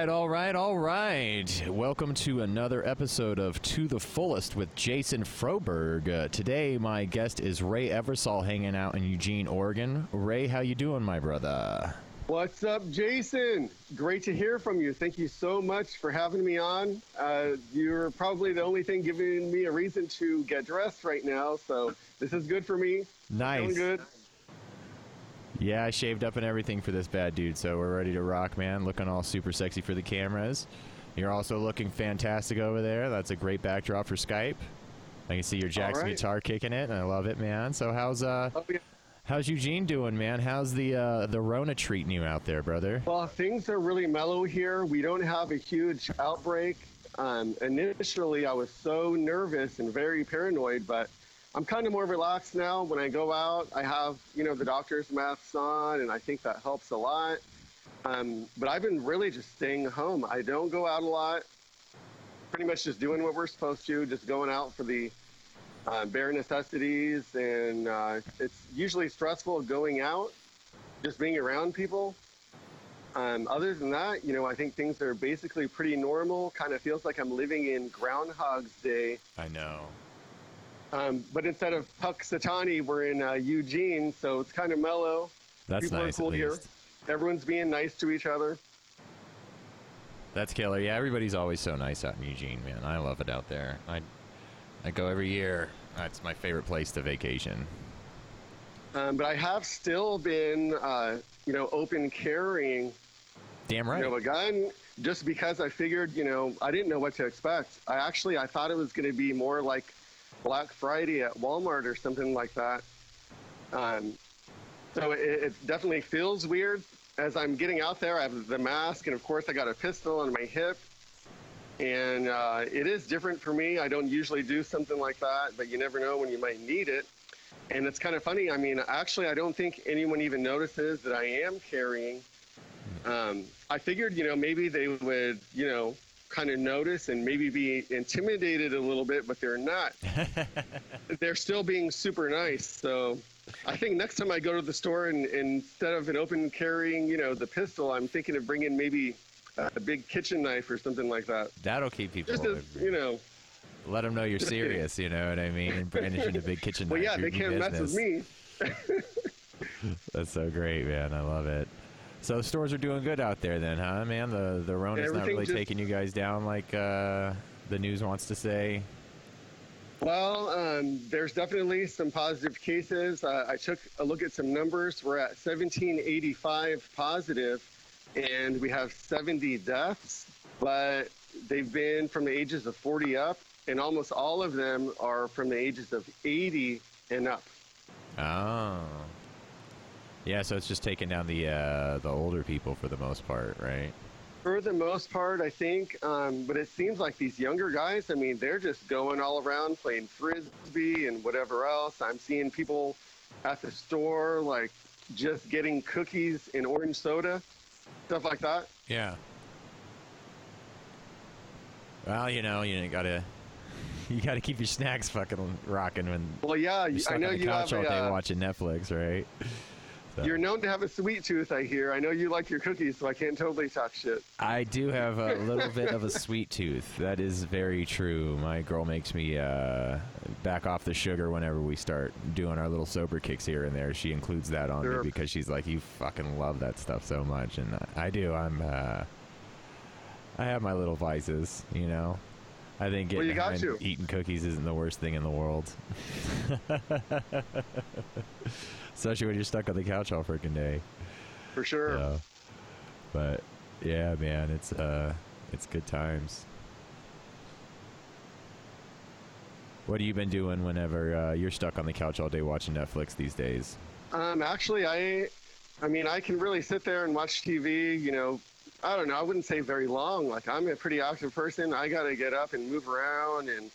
right, all right, all right. Welcome to another episode of To the Fullest with Jason Froberg. Uh, today, my guest is Ray Eversole, hanging out in Eugene, Oregon. Ray, how you doing, my brother? What's up, Jason? Great to hear from you. Thank you so much for having me on. Uh, you're probably the only thing giving me a reason to get dressed right now, so this is good for me. Nice. Feeling good. Yeah, I shaved up and everything for this bad dude, so we're ready to rock, man. Looking all super sexy for the cameras. You're also looking fantastic over there. That's a great backdrop for Skype. I can see your Jackson right. guitar kicking it, and I love it, man. So how's uh Oh, yeah. how's Eugene doing, man? How's the uh the Rona treating you out there, brother? Well, things are really mellow here. We don't have a huge outbreak. Um, initially, I was so nervous and very paranoid, but I'm kind of more relaxed now. When I go out, I have, you know, the doctor's masks on, and I think that helps a lot. Um, but I've been really just staying home. I don't go out a lot. Pretty much just doing what we're supposed to, just going out for the uh, bare necessities. And uh, it's usually stressful going out, just being around people. Um, other than that, you know, I think things are basically pretty normal. Kind of feels like I'm living in Groundhog's Day. I know. Um, but instead of Punxsutawney, we're in uh, Eugene, so it's kind of mellow. That's People are cool here. Everyone's being nice to each other. That's killer. Yeah, everybody's always so nice out in Eugene, man. I love it out there. I I go every year. That's my favorite place to vacation. Um, but I have still been, uh, you know, open carrying, Damn right. you know, a gun just because I figured, you know, I didn't know what to expect. I actually, I thought it was going to be more like Black Friday at Walmart or something like that. Um, so it, it definitely feels weird. As I'm getting out there, I have the mask, and of course, I got a pistol on my hip. And uh, it is different for me. I don't usually do something like that, but you never know when you might need it. And it's kind of funny. I mean, actually, I don't think anyone even notices that I am carrying. Um, I figured, you know, maybe they would, you know, kind of notice and maybe be intimidated a little bit, but they're not. they're still being super nice. So I think next time I go to the store and, and instead of an open carrying, you know, the pistol, I'm thinking of bringing maybe a big kitchen knife or something like that. That'll keep people. Just as, you know, Let them know you're serious. You know what I mean? And brandishing a big kitchen. well, knife, Well, yeah, they can't mess with me. That's so great, man. I love it. So stores are doing good out there, then, huh, man? The the Rona's not really just- taking you guys down like uh, the news wants to say. Well, um, there's definitely some positive cases. Uh, I took a look at some numbers. We're at 1785 positive, and we have 70 deaths, but they've been from the ages of 40 up, and almost all of them are from the ages of 80 and up. Oh. Yeah, so it's just taking down the uh, the older people for the most part, right? For the most part, I think, um, but it seems like these younger guys, I mean, they're just going all around playing frisbee and whatever else. I'm seeing people at the store, like just getting cookies and orange soda, stuff like that. Yeah. Well, you know, you gotta you gotta keep your snacks fucking rocking when Well, yeah, you're I know on the you couch have all a, day uh, watching Netflix, right? So- You're known to have a sweet tooth, I hear. I know you like your cookies, so I can't totally talk shit. I do have a little bit of a sweet tooth. That is very true. My girl makes me uh, back off the sugar whenever we start doing our little sober kicks here and there. She includes that on Sure. me because she's like, "You fucking love that stuff so much," and I do. I'm. Uh, I have my little vices, you know. I think Well, you got to. eating cookies isn't the worst thing in the world. Especially when you're stuck on the couch all freaking day. For sure. Yeah. But yeah, man, it's uh it's good times. What have you been doing whenever uh, you're stuck on the couch all day watching Netflix these days? Um, actually, I, I mean, I can really sit there and watch TV. You know, I don't know. I wouldn't say very long. Like I'm a pretty active person. I got to get up and move around, and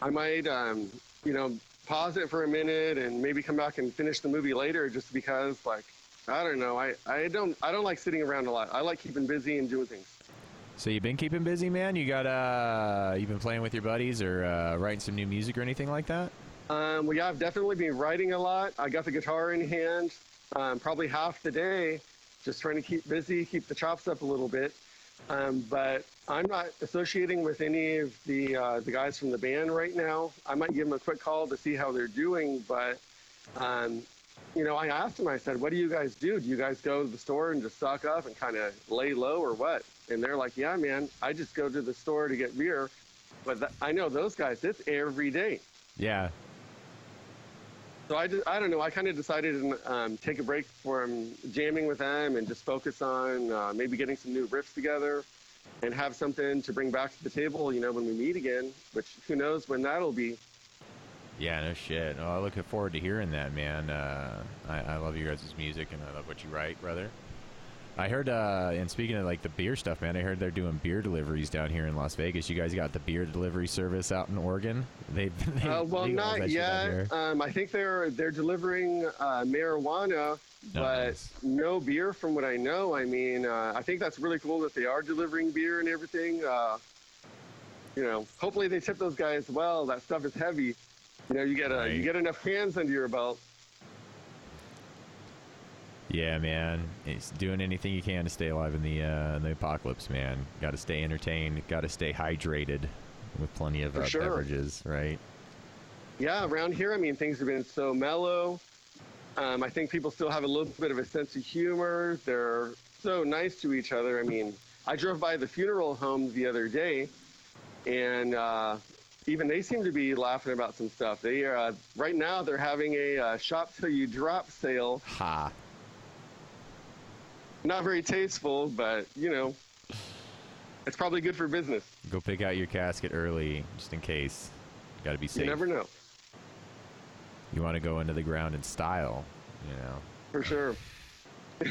I might, um, you know, pause it for a minute and maybe come back and finish the movie later, just because, like, I don't know. I, I don't I don't like sitting around a lot. I like keeping busy and doing things. So you've been keeping busy, man. You got uh, you've been playing with your buddies or uh, writing some new music or anything like that? Um, well, yeah, I've definitely been writing a lot. I got the guitar in hand, um, probably half the day, just trying to keep busy, keep the chops up a little bit. Um, but I'm not associating with any of the uh, the guys from the band right now. I might give them a quick call to see how they're doing, but um, you know, I asked them. I said, "What do you guys do? Do you guys go to the store and just stock up and kind of lay low, or what?" And they're like, "Yeah, man, I just go to the store to get beer." But th- I know those guys. It's every day. Yeah. So I, just, I don't know. I kind of decided to um, take a break from jamming with them and just focus on uh, maybe getting some new riffs together and have something to bring back to the table, you know, when we meet again, which who knows when that'll be. Yeah, no shit. Well, I look forward to hearing that, man. Uh, I, I love your guys' music and I love what you write, brother. I heard, uh, and speaking of like the beer stuff, man, I heard they're doing beer deliveries down here in Las Vegas. You guys got the beer delivery service out in Oregon? They, they Uh, well, they got that not yet. Um, I think they're they're delivering uh, marijuana, but Nice. no beer, from what I know. I mean, uh, I think that's really cool that they are delivering beer and everything. Uh, you know, hopefully they tip those guys well. That stuff is heavy. You know, you get a Right. you get enough cans under your belt. Yeah, man. It's doing anything you can to stay alive in the uh, in the apocalypse, man. Got to stay entertained. Got to stay hydrated with plenty of uh, sure. beverages, right? Yeah, around here, I mean, things have been so mellow. Um, I think people still have a little bit of a sense of humor. They're so nice to each other. I mean, I drove by the funeral home the other day, and uh, even they seem to be laughing about some stuff. They uh, right now they're having a uh, shop till you drop sale. Ha. Not very tasteful, but you know, it's probably good for business. Go pick out your casket early, just in case. Got to be safe. You never know, You want to go into the ground in style, you know. for sure.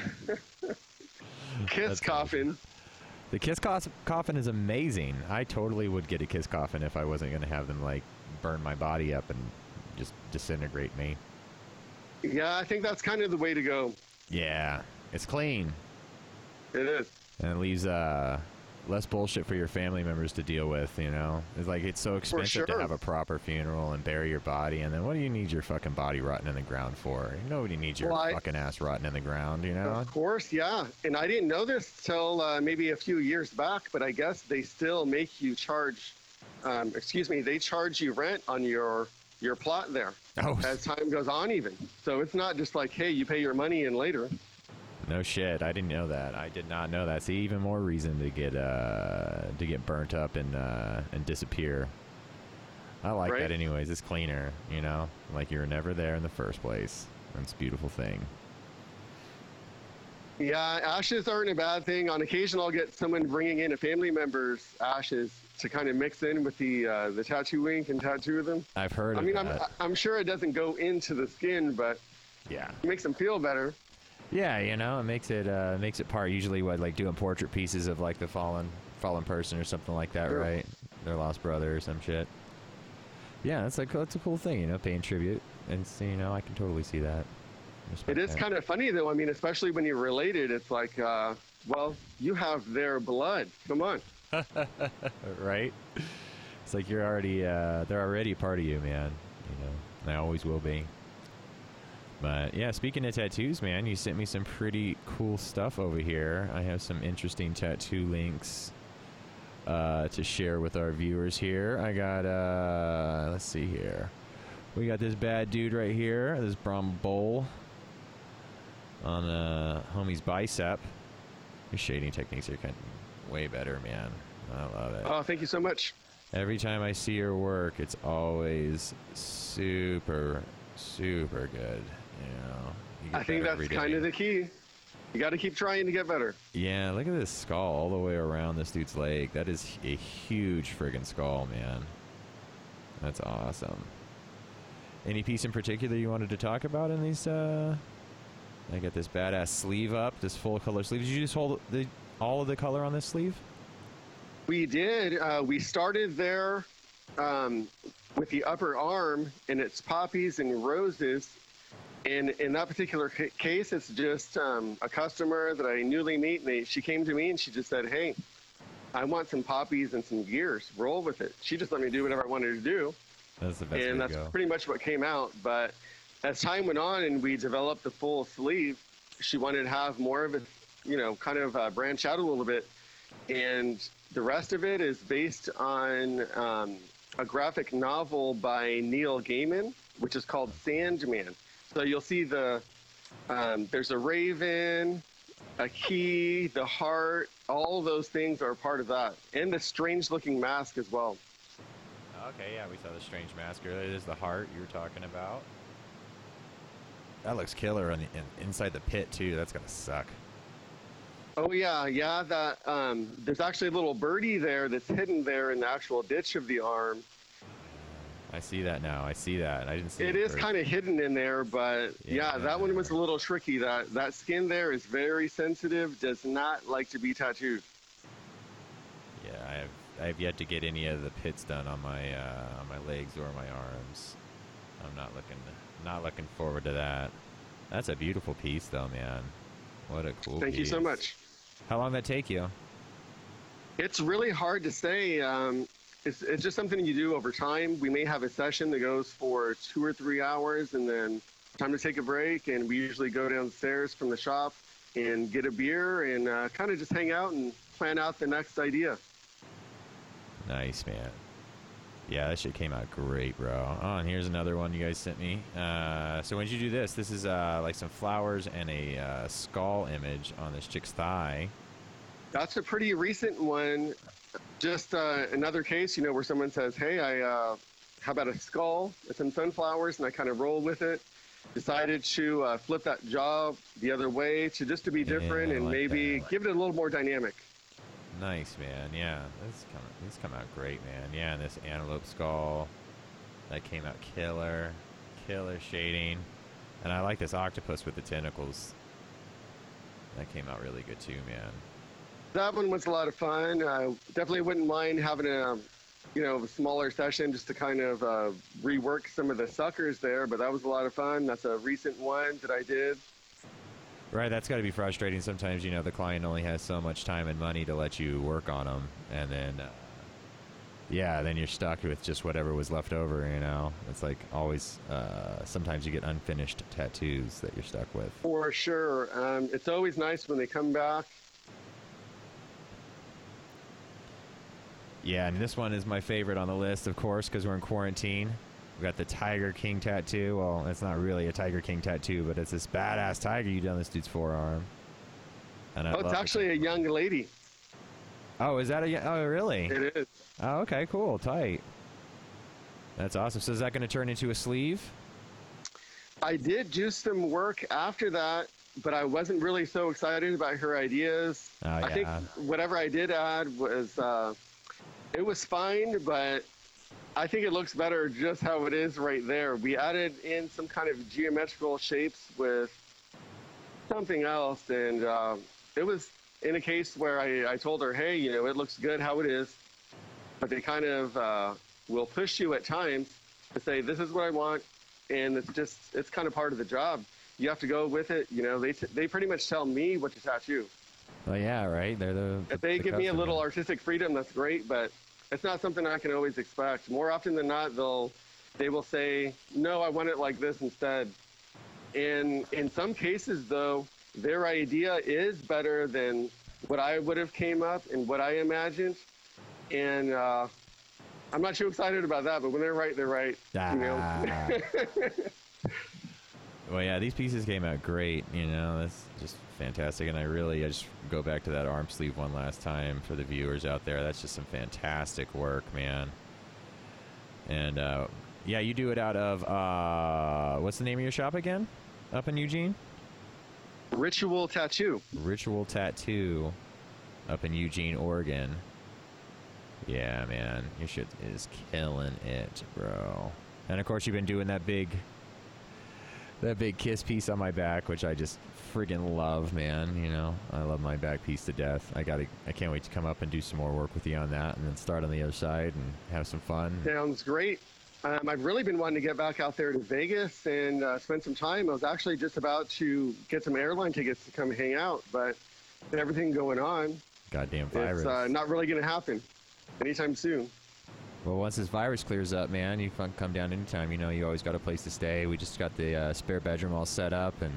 Kiss That's coffin. The kiss coffin is amazing. I totally would get a kiss coffin if I wasn't going to have them like burn my body up and just disintegrate me. Yeah, I think that's kind of the way to go. Yeah, it's clean It is. and it leaves uh less bullshit for your family members to deal with. You know, it's like it's so expensive to have a proper funeral and bury your body, and then what do you need your fucking body rotting in the ground for? Nobody needs your Well, I- fucking ass rotting in the ground. You know. Of course, yeah. And I didn't know this till uh, maybe a few years back, but I guess they still make you charge. Um, excuse me, they charge you rent on your your plot there Oh, as time goes on, even. So it's not just like, hey, you pay your money in later. No shit, I didn't know that. I did not know that. See, even more reason to get uh to get burnt up and uh and disappear. I like Right. that anyways. It's cleaner, you know? Like you were never there in the first place. That's a beautiful thing. Yeah, ashes aren't a bad thing. On occasion, I'll get someone bringing in a family member's ashes to kind of mix in with the uh, the tattoo ink and tattoo them. I've heard I mean, I'm. I'm sure it doesn't go into the skin, but yeah. it makes them feel better. Yeah, you know, it makes it uh makes it part usually what like doing portrait pieces of like the fallen fallen person or something like that, Sure. right? Their lost brother or some shit. Yeah, that's like that's a cool thing, you know, paying tribute. And so, you know, I can totally see that. Respect It is that. kind of funny though. I mean, especially when you're related, it's like, uh, well, you have their blood. Come on. right? It's like you're already uh, they're already part of you, man. You know, and they always will be. But yeah, speaking of tattoos, man, you sent me some pretty cool stuff over here. I have some interesting tattoo links uh, to share with our viewers here. I got uh, let's see here. We got this bad dude right here, this Brom Bowl on uh, homie's bicep. Your shading techniques are kind of way better, man. I love it. Oh, thank you so much. Every time I see your work, it's always super, super good. You I think that's kind of the key. You got to keep trying to get better. Yeah, look at this skull all the way around this dude's leg. That is a huge friggin' skull, man. That's awesome. Any piece in particular you wanted to talk about in these? Uh, I got this badass sleeve up, this full color sleeve. Did you just hold the all of the color on this sleeve? We did. Uh, we started there um, with the upper arm, and it's poppies and roses. And in that particular case, it's just um, a customer that I newly meet, and they, she came to me and she just said, "Hey, I want some poppies and some gears. Roll with it." She just let me do whatever I wanted to do, That's the best and that's go. pretty much what came out. But as time went on and we developed the full sleeve, she wanted to have more of it, you know, kind of uh, branch out a little bit. and the rest of it is based on um, a graphic novel by Neil Gaiman, which is called Sandman. So you'll see the um, there's a raven, a key, the heart. All those things are part of that, and the strange-looking mask as well. Okay, yeah, we saw the strange mask earlier. It is the heart you were talking about. That looks killer on the, in, inside the pit too. That's gonna suck. Oh yeah, yeah. That um, there's actually a little birdie there that's hidden there in the actual ditch of the arm. I see that now. I see that. I didn't see It is kind of hidden in there, but yeah. Yeah. that one was a little tricky. That that skin there is very sensitive. Does not like to be tattooed. Yeah, I have. I have yet to get any of the pits done on my uh, on my legs or my arms. I'm not looking not looking forward to that. That's a beautiful piece, though, man. What a cool. Piece. Thank you so much. How long did that take you? It's really hard to say. Um, it's, it's just something you do over time. We may have a session that goes for two or three hours, and then time to take a break. And we usually go downstairs from the shop and get a beer and uh, kind of just hang out and plan out the next idea. Nice, man. Yeah, that shit came out great, bro. Oh, and here's another one you guys sent me. Uh, so when did you do this? This is uh, like some flowers and a uh, skull image on this chick's thigh. That's a pretty recent one. Just uh, another case, you know, where someone says, "Hey, I uh, how about a skull with some sunflowers?" And I kind of roll with it. Decided to uh, flip that job the other way to just to be different I and like maybe that. give it a little more dynamic. Nice, man. Yeah, this come this come out great, man. Yeah, and this antelope skull that came out killer, killer shading, and I like this octopus with the tentacles. That came out really good too, man. That one was a lot of fun. I definitely wouldn't mind having a, you know, a smaller session just to kind of uh, rework some of the suckers there. But that was a lot of fun. That's a recent one that I did. Right, that's got to be frustrating. Sometimes you know the client only has so much time and money to let you work on them, and then uh, yeah, then you're stuck with just whatever was left over. You know, it's like always. Uh, sometimes you get unfinished tattoos that you're stuck with. For sure. Um, it's always nice when they come back. Yeah, and this one is my favorite on the list, of course, because we're in quarantine. We got the Tiger King tattoo. Well, it's not really a Tiger King tattoo, but it's this badass tiger you done this dude's forearm. And I Oh, it's love it. actually a young lady. Oh, is that a? Oh, really? It is. Oh, okay, cool, tight. That's awesome. So is that going to turn into a sleeve? I did do some work after that, but I wasn't really so excited about her ideas. Oh, I think whatever I did add was uh, it was fine, but I think it looks better just how it is right there. We added in some kind of geometrical shapes with something else, and um, it was in a case where I, I told her, hey, you know, it looks good how it is, but they kind of uh, will push you at times to say, this is what I want, and it's just it's kind of part of the job. You have to go with it. You know, they t- they pretty much tell me what to tattoo. Well, yeah, right. They're the. If they the give me a little artistic freedom, that's great, but it's not something I can always expect. More often than not, they'll they will say, "No, I want it like this instead." And in some cases, though, their idea is better than what I would have came up and what I imagined. And uh, I'm not too excited about that, but when they're right, they're right. You know? Well, yeah, these pieces came out great. You know, that's just fantastic. And I really, I just go back to that arm sleeve one last time for the viewers out there. That's just some fantastic work, man. And uh, yeah, you do it out of uh, what's the name of your shop again? Up in Eugene, Ritual tattoo. Ritual Tattoo, up in Eugene, Oregon. Yeah, man, your shit is killing it, bro. And of course, you've been doing that big, that big kiss piece on my back, which I just friggin' love, man. You know, I love my back piece to death. I gotta, I can't wait to come up and do some more work with you on that, and then start on the other side and have some fun. Sounds great. Um, I've really been wanting to get back out there to Vegas and uh, spend some time. I was actually just about to get some airline tickets to come hang out, but everything going on, Goddamn virus. it's uh, not really going to happen anytime soon. Well, once this virus clears up, man, you can come down anytime. You know, you always got a place to stay. We just got the uh, spare bedroom all set up, and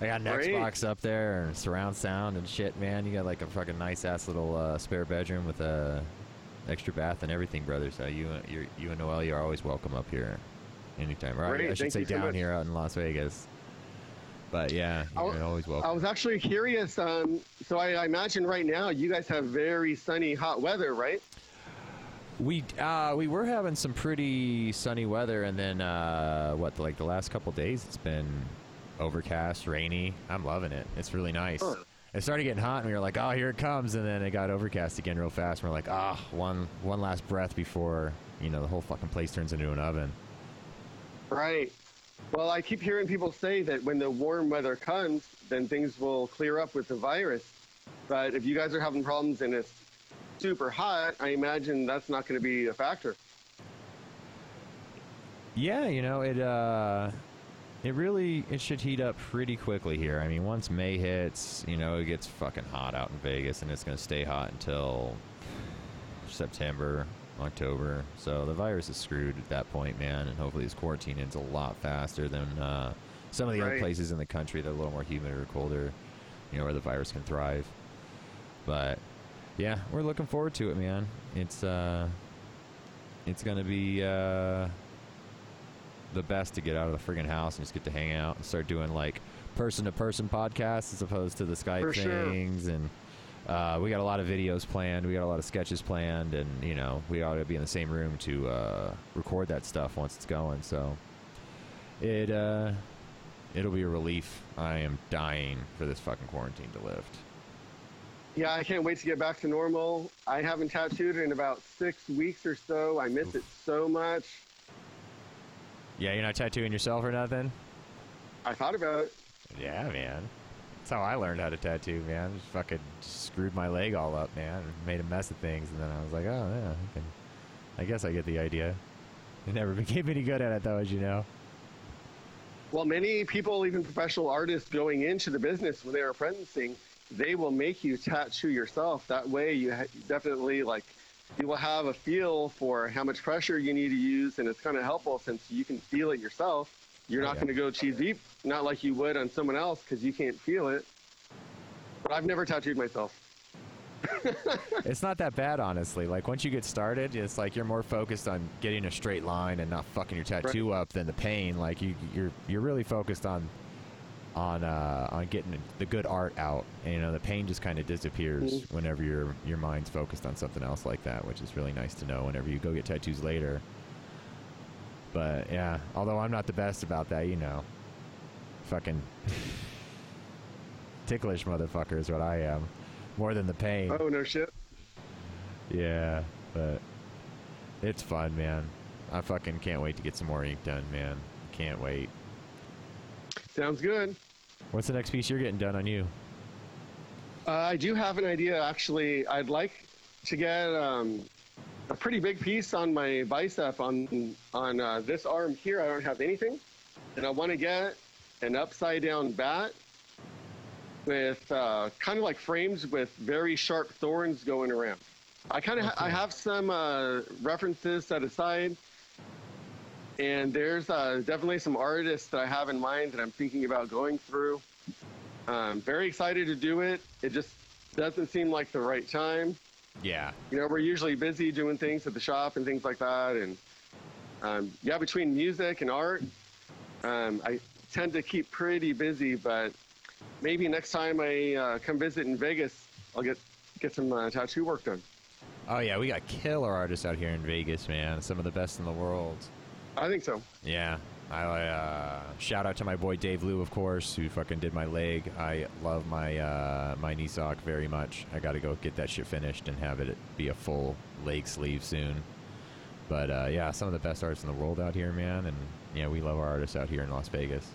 I got an Great. Xbox up there and surround sound and shit, man. You got like a fucking nice ass little uh, spare bedroom with a extra bath and everything, brother. So you, you, you and Noel, you're always welcome up here, anytime. Or I- Great, I, should thank say so down here out in Las Vegas. But yeah, I you're w- always welcome. I was actually curious. Um, so I, I imagine right now you guys have very sunny, hot weather, right? We uh, we were having some pretty sunny weather, and then uh, what? Like the last couple days, it's been overcast, rainy. I'm loving it. It's really nice. It started getting hot, and we were like, "Oh, here it comes!" And then it got overcast again real fast. And we're like, "Ah, one one last breath before you know the whole fucking place turns into an oven." Right. Well, I keep hearing people say that when the warm weather comes, then things will clear up with the virus. But if you guys are having problems and it's super hot, I imagine that's not going to be a factor. Yeah, you know it. Uh, it really it should heat up pretty quickly here. I mean, once May hits, you know it gets fucking hot out in Vegas, and it's gonna stay hot until September, October. So the virus is screwed at that point, man. And hopefully this quarantine ends a lot faster than uh, some of the other places in the country that are a little more humid or colder. You know where the virus can thrive. But yeah, we're looking forward to it, man. It's uh, it's gonna be uh, the best to get out of the friggin' house and just get to hang out and start doing like person to person podcasts as opposed to the Skype For sure. things. And uh, we got a lot of videos planned. We got a lot of sketches planned, and you know we ought to be in the same room to uh, record that stuff once it's going. So it uh, it'll be a relief. I am dying for this fucking quarantine to lift. Yeah, I can't wait to get back to normal. I haven't tattooed in about six weeks or so. I miss it so much. Yeah, you're not tattooing yourself or nothing. I thought about it. Yeah, man. That's how I learned how to tattoo, man. Just fucking screwed my leg all up, man, made a mess of things. And then I was like, oh, yeah, I, can, I guess I get the idea. I never became any good at it, though, as you know. Well, many people, even professional artists going into the business when they're apprenticing, they will make you tattoo yourself. That way, you ha- definitely like you will have a feel for how much pressure you need to use, and it's kind of helpful since you can feel it yourself. You're Oh, not yeah. going to go too deep, not like you would on someone else because you can't feel it. But I've never tattooed myself. It's not that bad, honestly. Like, once you get started, it's like you're more focused on getting a straight line and not fucking your tattoo up than the pain. Like, you, you're you're really focused on on uh, on getting the good art out. And, you know, the pain just kind of disappears Mhm. whenever your your mind's focused on something else like that, which is really nice to know whenever you go get tattoos later. But yeah, although I'm not the best about that, you know, fucking ticklish motherfucker is what I am, more than the pain. Oh no shit. Yeah, but it's fun, man. I fucking can't wait to get some more ink done, man. Can't wait. Sounds good. What's the next piece you're getting done on you? Uh, I do have an idea, actually. I'd like to get um, a pretty big piece on my bicep on on uh, this arm here. I don't have anything, and I want to get an upside down bat with uh, kind of like frames with very sharp thorns going around. I kind of ha- I have some uh, references set aside, and there's uh, definitely some artists that I have in mind that I'm thinking about going through. I'm very excited to do it. It just doesn't seem like the right time. Yeah. You know, we're usually busy doing things at the shop and things like that. And um, yeah, between music and art, um, I tend to keep pretty busy. But maybe next time I uh, come visit in Vegas, I'll get get some uh, tattoo work done. Oh yeah, we got killer artists out here in Vegas, man. Some of the best in the world. I think so. Yeah. I uh, shout out to my boy Dave Lou, of course, who fucking did my leg. I love my uh, my knee sock very much. I got to go get that shit finished and have it be a full leg sleeve soon. But uh, yeah, some of the best artists in the world out here, man. And yeah, we love our artists out here in Las Vegas.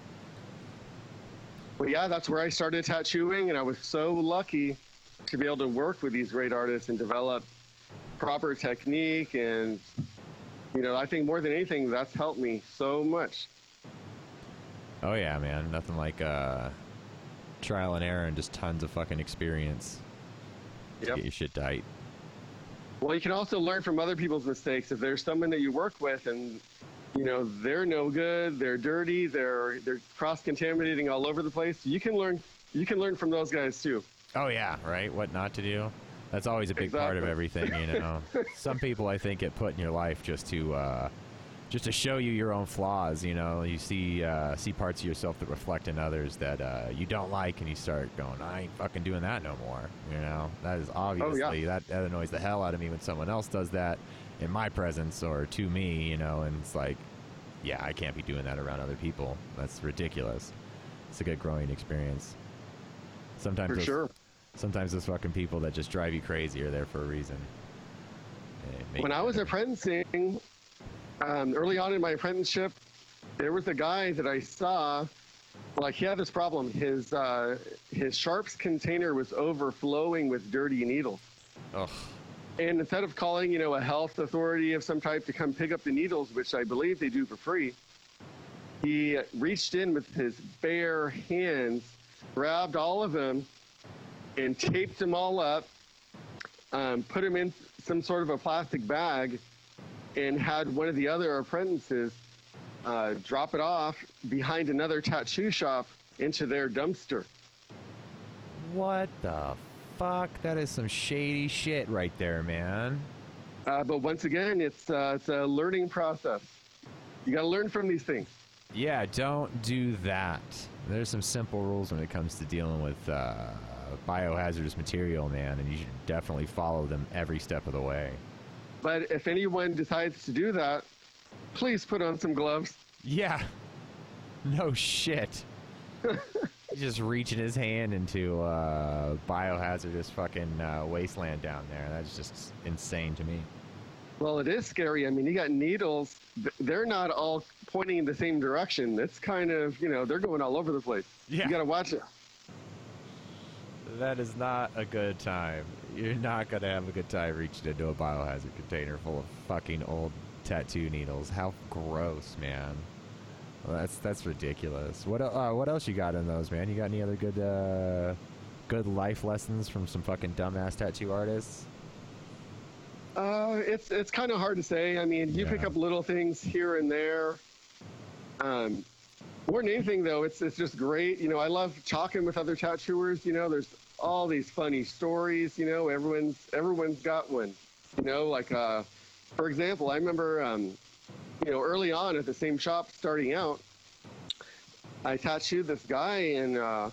But yeah, that's where I started tattooing, and I was so lucky to be able to work with these great artists and develop proper technique. And you know, I think more than anything, that's helped me so much. Oh yeah, man. Nothing like uh, trial and error and just tons of fucking experience to Yep. get your shit tight. Well, you can also learn from other people's mistakes. If there's someone that you work with and you know, they're no good, they're dirty, they're they're cross contaminating all over the place. You can learn you can learn from those guys too. Oh yeah, right. What not to do. That's always a big part of everything, you know. Some people I think get put in your life just to uh, just to show you your own flaws. You know, you see uh, see parts of yourself that reflect in others that uh, you don't like, and you start going, "I ain't fucking doing that no more." You know, that is obviously that, that annoys the hell out of me when someone else does that in my presence or to me. You know, and it's like, yeah, I can't be doing that around other people. That's ridiculous. It's a good growing experience. Sometimes For those- sure. Sometimes those fucking people that just drive you crazy are there for a reason. When I was apprenticing, um, early on in my apprenticeship, there was a guy that I saw. Like he had this problem. His uh, his sharps container was overflowing with dirty needles. Ugh. And instead of calling, you know, a health authority of some type to come pick up the needles, which I believe they do for free, he reached in with his bare hands, grabbed all of them, and taped them all up, um, put them in some sort of a plastic bag, and had one of the other apprentices uh, drop it off behind another tattoo shop into their dumpster. What the fuck? That is some shady shit right there, man. Uh, but once again, it's uh, it's a learning process. You got to learn from these things. Yeah, don't do that. There's some simple rules when it comes to dealing with uh, biohazardous material, man, and you should definitely follow them every step of the way. But if anyone decides to do that, please put on some gloves. Yeah. No shit. He's just reaching his hand into uh, biohazardous fucking uh, wasteland down there. That's just insane to me. Well, it is scary. I mean, you got needles. They're not all pointing in the same direction. It's kind of, you know, they're going all over the place. Yeah. You got to watch it. That is not a good time. You're not gonna have a good time reaching into a biohazard container full of fucking old tattoo needles. How gross, man. Well, that's that's ridiculous. What uh, what else you got in those, man? You got any other good uh, good life lessons from some fucking dumbass tattoo artists? Uh, it's it's kind of hard to say. I mean, you pick up little things here and there. Um, more than anything, though, it's it's just great. You know, I love talking with other tattooers. You know, there's all these funny stories. You know, everyone's everyone's got one. You know, like uh, for example, I remember, um, you know, early on at the same shop, starting out, I tattooed this guy, and uh,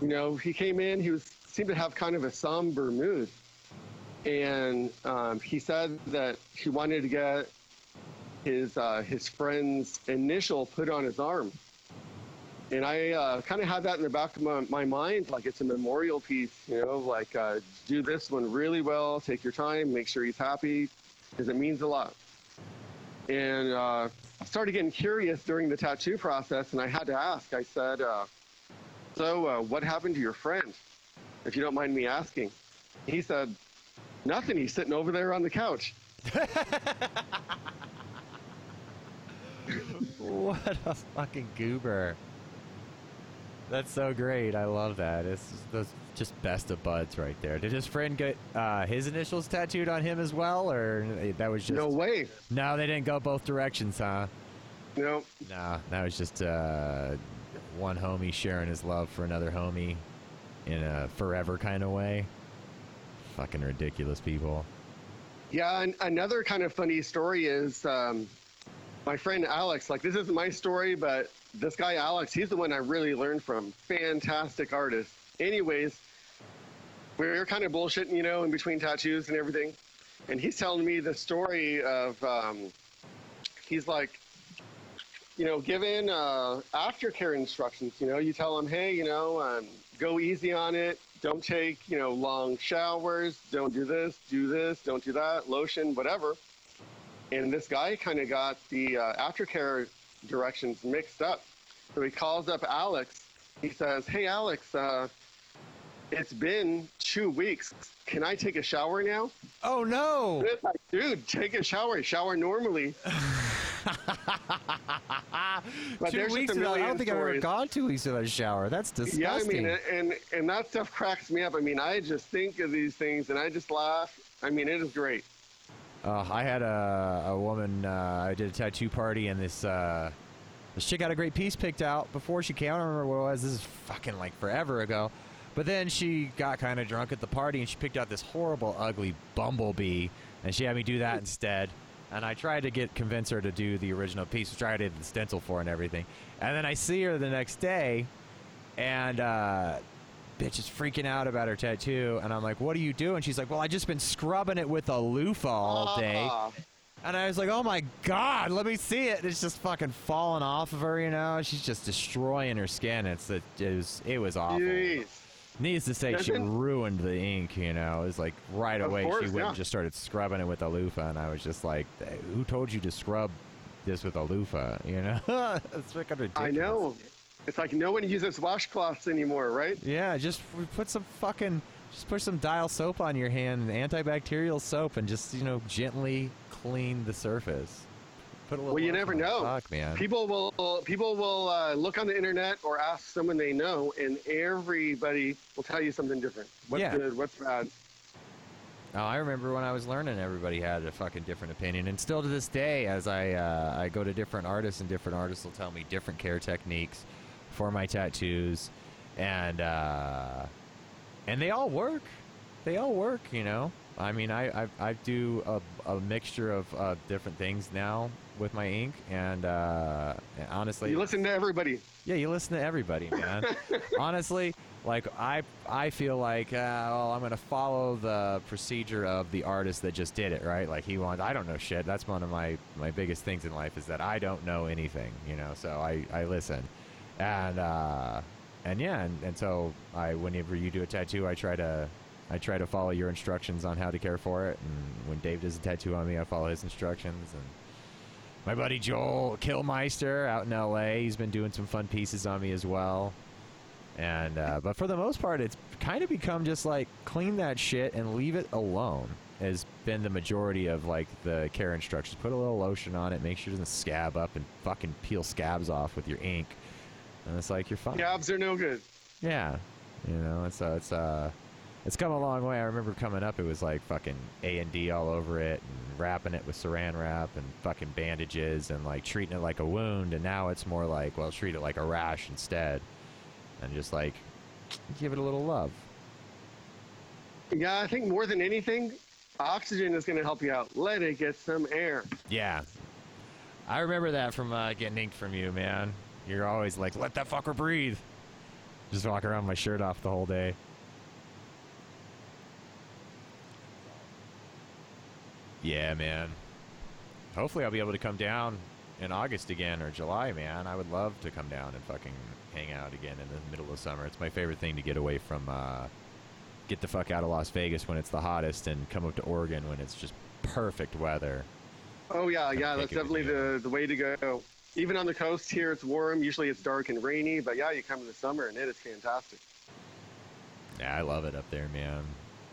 you know, he came in. He was seemed to have kind of a somber mood and um, he said that he wanted to get his uh, his friend's initial put on his arm. And I uh, kind of had that in the back of my, my mind, like it's a memorial piece, you know, like uh, do this one really well, take your time, make sure he's happy, because it means a lot. And uh, I started getting curious during the tattoo process, and I had to ask. I said, uh, "So, uh, what happened to your friend? If you don't mind me asking." He said, Nothing. He's sitting over there on the couch. What a fucking goober. That's so great. I love that. It's just, that's just best of buds right there. Did his friend get uh, his initials tattooed on him as well, or that was just No way. No, they didn't go both directions, huh? No. No, that was just uh, one homie sharing his love for another homie in a forever kind of way. Fucking ridiculous people. Yeah. And another kind of funny story is um, my friend Alex. Like, this isn't my story, but this guy Alex, he's the one I really learned from. Fantastic artist. Anyways, we were kind of bullshitting, you know, in between tattoos and everything. And he's telling me the story of, um, he's like, you know, given uh, aftercare instructions, you know, you tell him, hey, you know, um, go easy on it. Don't take, you know, long showers. Don't do this, do this, don't do that, lotion, whatever. And this guy kind of got the uh, aftercare directions mixed up. So he calls up Alex. He says, hey, Alex, uh, it's been two weeks. Can I take a shower now? Oh no! And it's like, dude, take a shower. Shower normally. But Two weeks a ago, I don't think I've ever stories. gone two weeks without a shower. That's disgusting. Yeah, I mean, and and that stuff cracks me up. I mean, I just think of these things and I just laugh. I mean, it is great. Uh, I had a, a woman. Uh, I did a tattoo party, and this uh, this chick got a great piece picked out before she came. I don't remember what it was. This is fucking like forever ago. But then she got kind of drunk at the party, and she picked out this horrible, ugly bumblebee, and she had me do that instead. And I tried to get convince her to do the original piece, which I did the stencil for and everything. And then I see her the next day, and uh, bitch is freaking out about her tattoo. And I'm like, "What are you doing?" She's like, "Well, I just been scrubbing it with a loofah all day." Ah, And I was like, "Oh my god, let me see it!" It's just fucking falling off of her, you know. She's just destroying her skin. It's it was it was awful. jeez. Needless to say, she ruined the ink. You know, it was like right Of away she went yeah. and just started scrubbing it with a loofah, and I was just like, "Who told you to scrub this with a loofah?" You know, it's freaking ridiculous. I know. It's like no one uses washcloths anymore, right? Yeah, just put some fucking, just put some dial soap on your hand, antibacterial soap, and just you know gently clean the surface. Put a little. Well, you never know. Fuck, man. People will people will uh, look on the internet or ask someone they know, and everybody will tell you something different. What's Yeah. good? What's bad? Oh, I remember when I was learning, everybody had a fucking different opinion, and still to this day, as I uh, I go to different artists, and different artists will tell me different care techniques for my tattoos, and uh, and they all work. They all work, you know. I mean, I I, I do a, a mixture of uh, different things now with my ink, and uh, honestly, You listen to everybody. yeah, you listen to everybody, man. Honestly, like I, I feel like, uh, well, I'm gonna follow the procedure of the artist that just did it, right? Like he wants, I don't know shit. That's one of my my biggest things in life is that I don't know anything, you know. So I I listen, and uh, and yeah, and, and so I whenever you do a tattoo, I try to. I try to follow your instructions on how to care for it, and when Dave does a tattoo on me, I follow his instructions, and my buddy Joel Killmeister out in LA. He's been doing some fun pieces on me as well. And uh, but for the most part, it's kind of become just like clean that shit and leave it alone. Has been the majority of like the care instructions. Put a little lotion on it, make sure it doesn't scab up and fucking peel scabs off with your ink. And it's like you're fine. Gabs are no good. Yeah, you know, it's uh, it's uh, it's come a long way. I remember coming up, it was like fucking A and D all over it, and wrapping it with Saran wrap and fucking bandages, and like treating it like a wound. And now it's more like, well, treat it like a rash instead, and just like give it a little love. Yeah, I think more than anything, oxygen is going to help you out. Let it get some air. Yeah, I remember that from uh, getting inked from you, man. You're always like, let that fucker breathe. Just walk around my shirt off the whole day. Yeah, man. Hopefully, I'll be able to come down in August again or July, man. I would love to come down and fucking hang out again in the middle of summer. It's my favorite thing to get away from, uh, get the fuck out of Las Vegas when it's the hottest and come up to Oregon when it's just perfect weather. Oh yeah, yeah, that's definitely the the way to go. Even on the coast here, it's warm. Usually, it's dark and rainy. But yeah, you come in the summer, and it is fantastic. Yeah, I love it up there, man.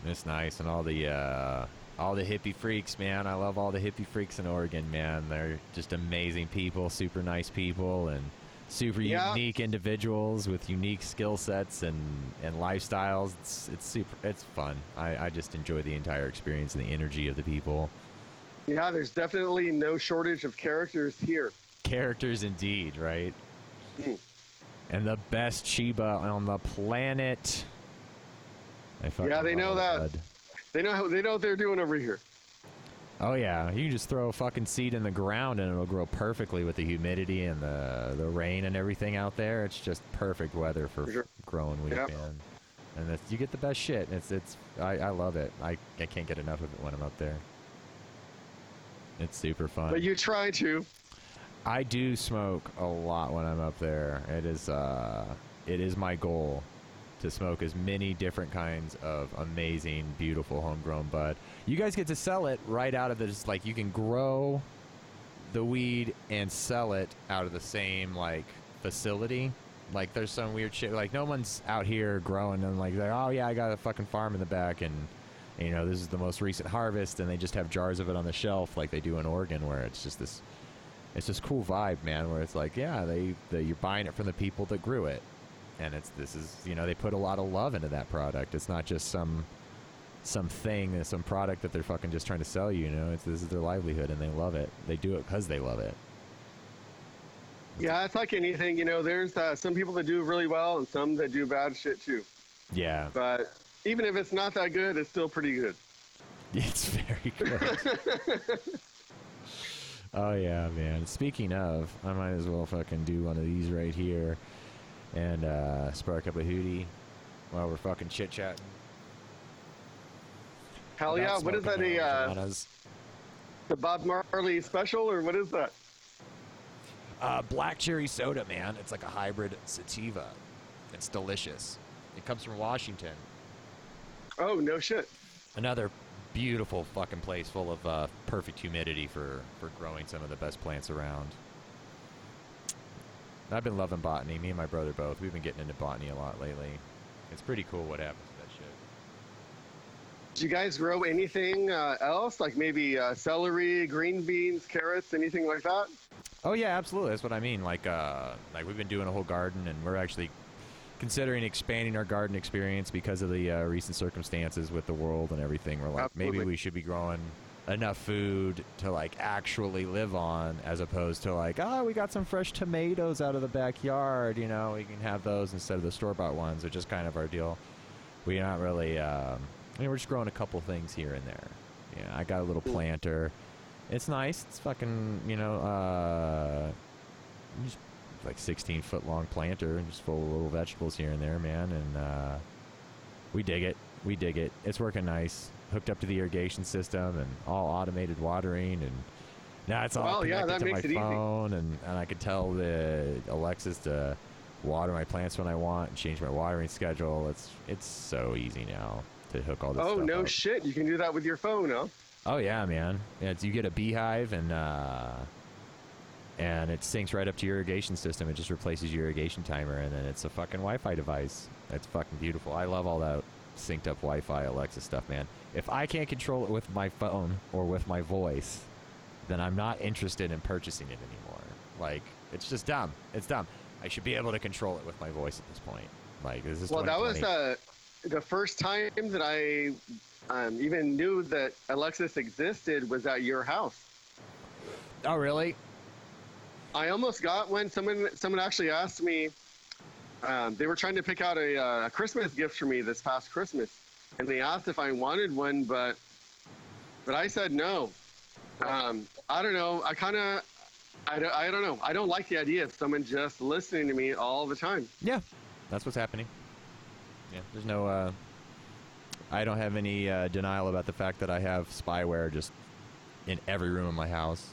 It's nice, and all the uh, all the hippie freaks, man. I love all the hippie freaks in Oregon, man. They're just amazing people, super nice people, and super Yeah. unique individuals with unique skill sets and and lifestyles. It's it's super. It's fun. I I just enjoy the entire experience and the energy of the people. Yeah, there's definitely no shortage of characters here. Characters, indeed, right? Mm. And the best Chiba on the planet. Yeah, they know that. bud. They know how, they know what they're doing over here. Oh yeah, you just throw a fucking seed in the ground and it'll grow perfectly with the humidity and the the rain and everything out there. It's just perfect weather for Sure. growing wheat, Yep. man. And you get the best shit. It's it's I, I love it. I, I can't get enough of it when I'm up there. It's super fun. But you try to. I do smoke a lot when I'm up there. It is uh, it is my goal to smoke as many different kinds of amazing, beautiful homegrown bud. You guys get to sell it right out of this. Like you can grow the weed and sell it out of the same like facility. Like there's some weird shit. Like no one's out here growing and like oh yeah I got a fucking farm in the back and you know this is the most recent harvest and they just have jars of it on the shelf like they do in Oregon where it's just this it's this cool vibe, man, where it's like, yeah, they, they you're buying it from the people that grew it, and it's this is you know they put a lot of love into that product. It's not just some some thing, some product that they're fucking just trying to sell you. You know, it's this is their livelihood and they love it. They do it because they love it. Yeah, it's like anything. You know, there's uh, some people that do really well and some that do bad shit too. Yeah, But even if it's not that good, it's still pretty good. it's very good. oh yeah, man. Speaking of, I might as well fucking do one of these right here and uh, spark up a hootie while we're fucking chit chatting. Hell yeah! What is that? A uh, the Bob Marley special or what is that? Uh, black cherry soda, man. It's like a hybrid sativa. It's delicious. It comes from Washington. Oh no shit! Another beautiful fucking place full of uh, perfect humidity for, for growing some of the best plants around. I've been loving botany. Me and my brother both. We've been getting into botany a lot lately. It's pretty cool what happens to that shit. Do you guys grow anything uh, else, like maybe uh, celery, green beans, carrots, anything like that? Oh yeah, absolutely. That's what I mean. Like, uh, like we've been doing a whole garden, and we're actually considering expanding our garden experience because of the uh, recent circumstances with the world and everything. We're like, maybe we should be growing enough food to like actually live on, as opposed to like, oh, we got some fresh tomatoes out of the backyard. You know, we can have those instead of the store bought ones, which is kind of our deal. We're not really. Um, I mean, we're just growing a couple things here and there. Yeah, I got a little planter. It's nice. It's fucking, you know, uh, just like 16 foot long planter and just full of little vegetables here and there, man. And uh, we dig it. We dig it. It's working nice. Hooked up to the irrigation system and all automated watering and now it's all Well, connected that to my easy. phone and, and I can tell the Alexis to water my plants when I want and change my watering schedule. It's it's so easy now to hook all this Oh no up. shit! You can do that with your phone, huh? Oh yeah, man. Yeah, you get a B-hyve and uh, and it syncs right up to your irrigation system. It just replaces your irrigation timer, and then it's a fucking Wi-Fi device. That's fucking beautiful. I love all that synced up Wi-Fi Alexa stuff, man. If I can't control it with my phone or with my voice, then I'm not interested in purchasing it anymore. Like it's just dumb. It's dumb. I should be able to control it with my voice at this point. Like this is Well, that was 2020. uh, the first time that I um, even knew that Alexis existed was at your house. oh really? I almost got one. Someone someone actually asked me. Um, they were trying to pick out a, uh, a Christmas gift for me this past Christmas, and they asked if I wanted one, but but I said no. Um, I don't know. I kind of I don't, I don't know. I don't like the idea of someone just listening to me all the time. Yeah, that's what's happening. Yeah, there's no. Uh, I don't have any uh, denial about the fact that I have spyware just in every room of my house,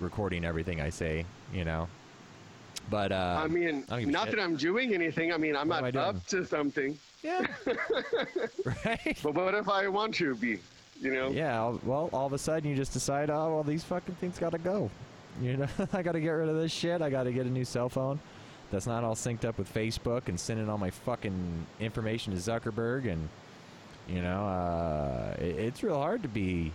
recording everything I say. You know, but uh, I mean, I don't give a not that I'm doing anything. I mean, I'm What not up to something. yeah, right. But what if I want to be? You know? Yeah, well, all of a sudden you just decide, oh, well, these fucking things gotta go. You know, I gotta get rid of this shit. I gotta get a new cell phone that's not all synced up with Facebook and sending all my fucking information to Zuckerberg. And, you know, uh, it, it's real hard to be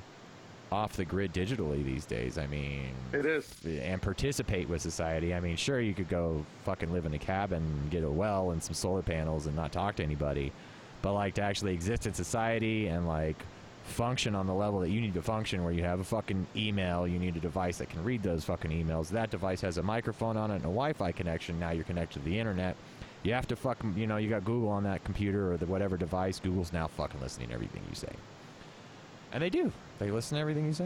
off the grid digitally these days. I mean, It is. and participate with society. I mean, sure, you could go fucking live in a cabin, get a well and some solar panels, and not talk to anybody. But like to actually exist in society and like function on the level that you need to function, where you have a fucking email, you need a device that can read those fucking emails. That device has a microphone on it and a Wi-Fi connection. Now you're connected to the internet. You have to fucking, you know, you got Google on that computer or the whatever device. Google's now fucking listening to everything you say, and they do. They listen to everything you say.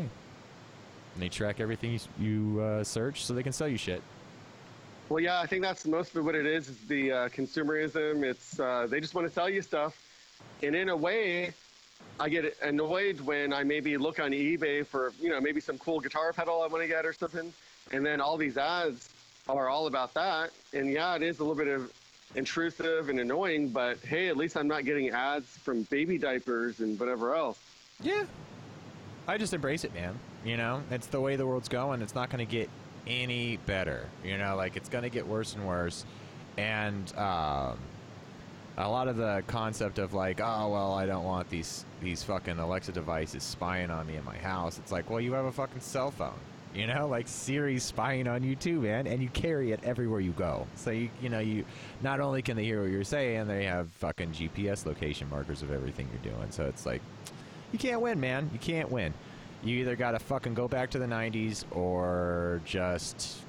And they track everything you, you uh, search so they can sell you shit. Well, yeah, I think that's most of what it is. Is the uh, consumerism. It's uh, they just want to sell you stuff, and in a way, I get annoyed when I maybe look on eBay for you know maybe some cool guitar pedal I want to get or something, and then all these ads are all about that. And yeah, it is a little bit of intrusive and annoying, but hey, at least I'm not getting ads from baby diapers and whatever else. Yeah. I just embrace it, man. You know, it's the way the world's going. It's not going to get any better. You know, like it's going to get worse and worse. And um, a lot of the concept of like, oh well, I don't want these these fucking Alexa devices spying on me in my house. It's like, well, you have a fucking cell phone. You know, like Siri's spying on you too, man, and you carry it everywhere you go. So you you know you not only can they hear what you're saying, they have fucking GPS location markers of everything you're doing. So it's like You can't win, man. You can't win. You either got to fucking go back to the 90s or just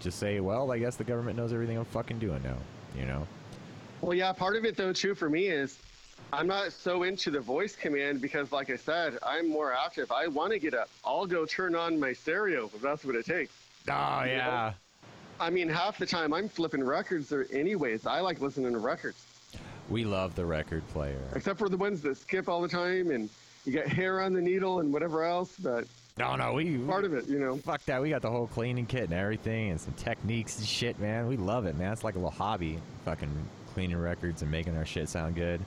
just say, well, I guess the government knows everything I'm fucking doing now, you know? Well, yeah, part of it though too for me is I'm not so into the voice command because, like I said, I'm more active. I want to get up. I'll go turn on my stereo if that's what it takes. Oh, You know? yeah. I mean, half the time I'm flipping records there anyways. I like listening to records, We love the record player. except for the ones that skip all the time and you get hair on the needle and whatever else. But No, no, we. part of it, you know. Fuck that. We got the whole cleaning kit and everything and some techniques and shit, man. We love it, man. It's like a little hobby. Fucking cleaning records and making our shit sound good.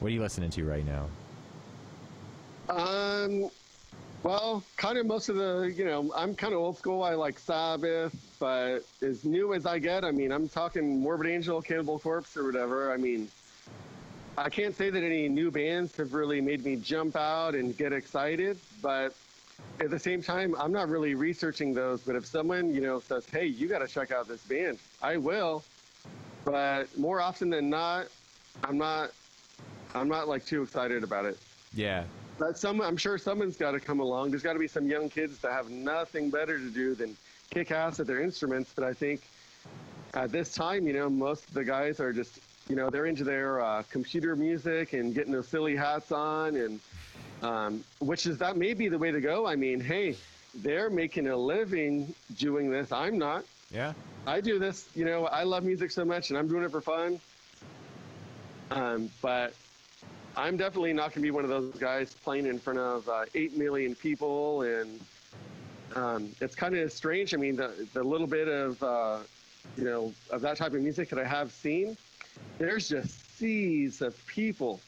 What are you listening to right now? Um, well, kind of most of the, you know, I'm kind of old school. I like Sabbath, but as new as I get, I mean, I'm talking Morbid Angel, Cannibal Corpse, or whatever. I mean, I can't say that any new bands have really made me jump out and get excited, but at the same time, I'm not really researching those. But if someone, you know, says, hey, you got to check out this band, I will. But more often than not, I'm not, I'm not like too excited about it. Yeah. But some, I'm sure someone's got to come along. There's got to be some young kids that have nothing better to do than kick ass at their instruments. But I think at this time, you know, most of the guys are just, you know, they're into their uh, computer music and getting those silly hats on, and um, which is that may be the way to go. I mean, hey, they're making a living doing this. I'm not. Yeah. I do this, you know, I love music so much and I'm doing it for fun. Um, but I'm definitely not going to be one of those guys playing in front of uh, 8 million people. And um, it's kind of strange. I mean, the, the little bit of, uh, you know, of that type of music that I have seen, there's just seas of people.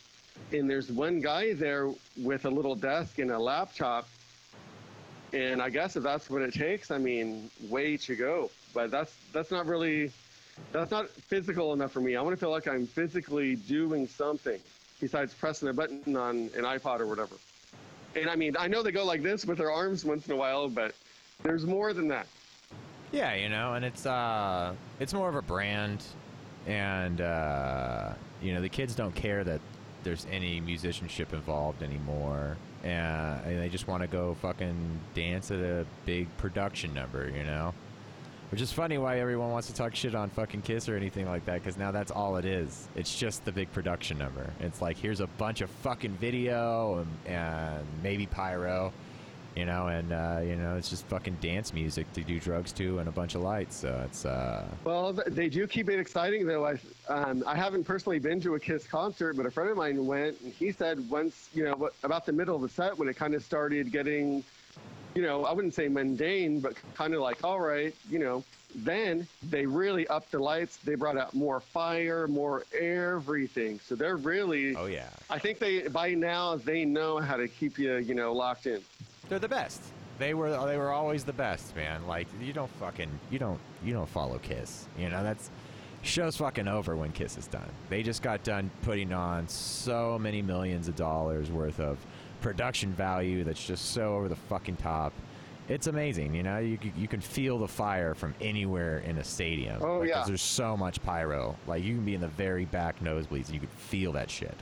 And there's one guy there with a little desk and a laptop. And I guess if that's what it takes, I mean, way to go. But that's that's not really that's not physical enough for me. I want to feel like I'm physically doing something besides pressing a button on an iPod or whatever. And I mean, I know they go like this with their arms once in a while, but there's more than that. Yeah, you know, and it's uh it's more of a brand and uh you know, the kids don't care that there's any musicianship involved anymore. And, and they just want to go fucking dance at a big production number, you know? Which is funny why everyone wants to talk shit on fucking Kiss or anything like that, because now that's all it is. It's just the big production number. It's like, here's a bunch of fucking video and, and maybe pyro, you know, and, uh, you know, it's just fucking dance music to do drugs to and a bunch of lights. So it's, uh, Well, they do keep it exciting, though. I um, I haven't personally been to a Kiss concert, but a friend of mine went, and he said once, you know, about the middle of the set when it kind of started getting, you know, I wouldn't say mundane, but kind of like, all right, you know, then they really upped the lights. They brought out more fire, more everything. So they're really, oh yeah. I think they by now they know how to keep you, you know, locked in. They're the best. They were they were always the best, man. Like you don't fucking you don't you don't follow Kiss. You know that's show's fucking over when Kiss is done. They just got done putting on so many millions of dollars worth of production value that's just so over the fucking top. It's amazing, you know. You you can feel the fire from anywhere in a stadium. Oh, Like, yeah. There's so much pyro. Like you can be in the very back nosebleeds. And you can feel that shit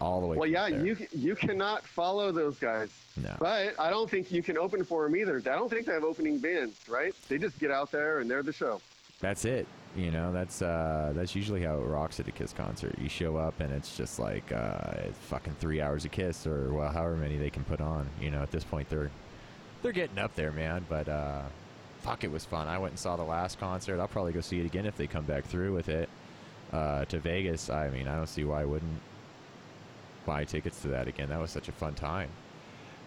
all the way. Well, yeah, there. you you cannot follow those guys. No. But I don't think you can open for them either. I don't think they have opening bands, right? They just get out there and they're the show. that's it. You know, that's uh, that's usually how it rocks at a Kiss concert. You show up and it's just like uh, fucking three hours of Kiss, or well, however many they can put on. You know, at this point they're they're getting up there, man. But uh, fuck, it was fun. I went and saw the last concert. I'll probably go see it again if they come back through with it uh, to Vegas. I mean, I don't see why I wouldn't buy tickets to that again. That was such a fun time.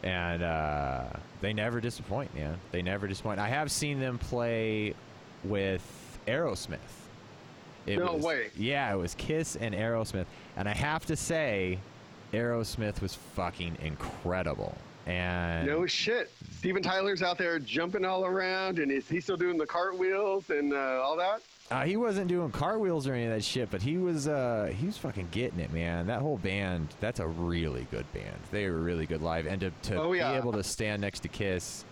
And uh, they never disappoint, man. They never disappoint. I have seen them play with Aerosmith. It No was, way. Yeah, it was Kiss and Aerosmith. And I have to say, Aerosmith was fucking incredible. And No shit. Steven Tyler's out there jumping all around, and is he still doing the cartwheels and uh, all that? Uh, he wasn't doing cartwheels or any of that shit, but he was uh, he was fucking getting it, man. That whole band, that's a really good band. They were really good live, and to, to Oh, yeah. be able to stand next to Kiss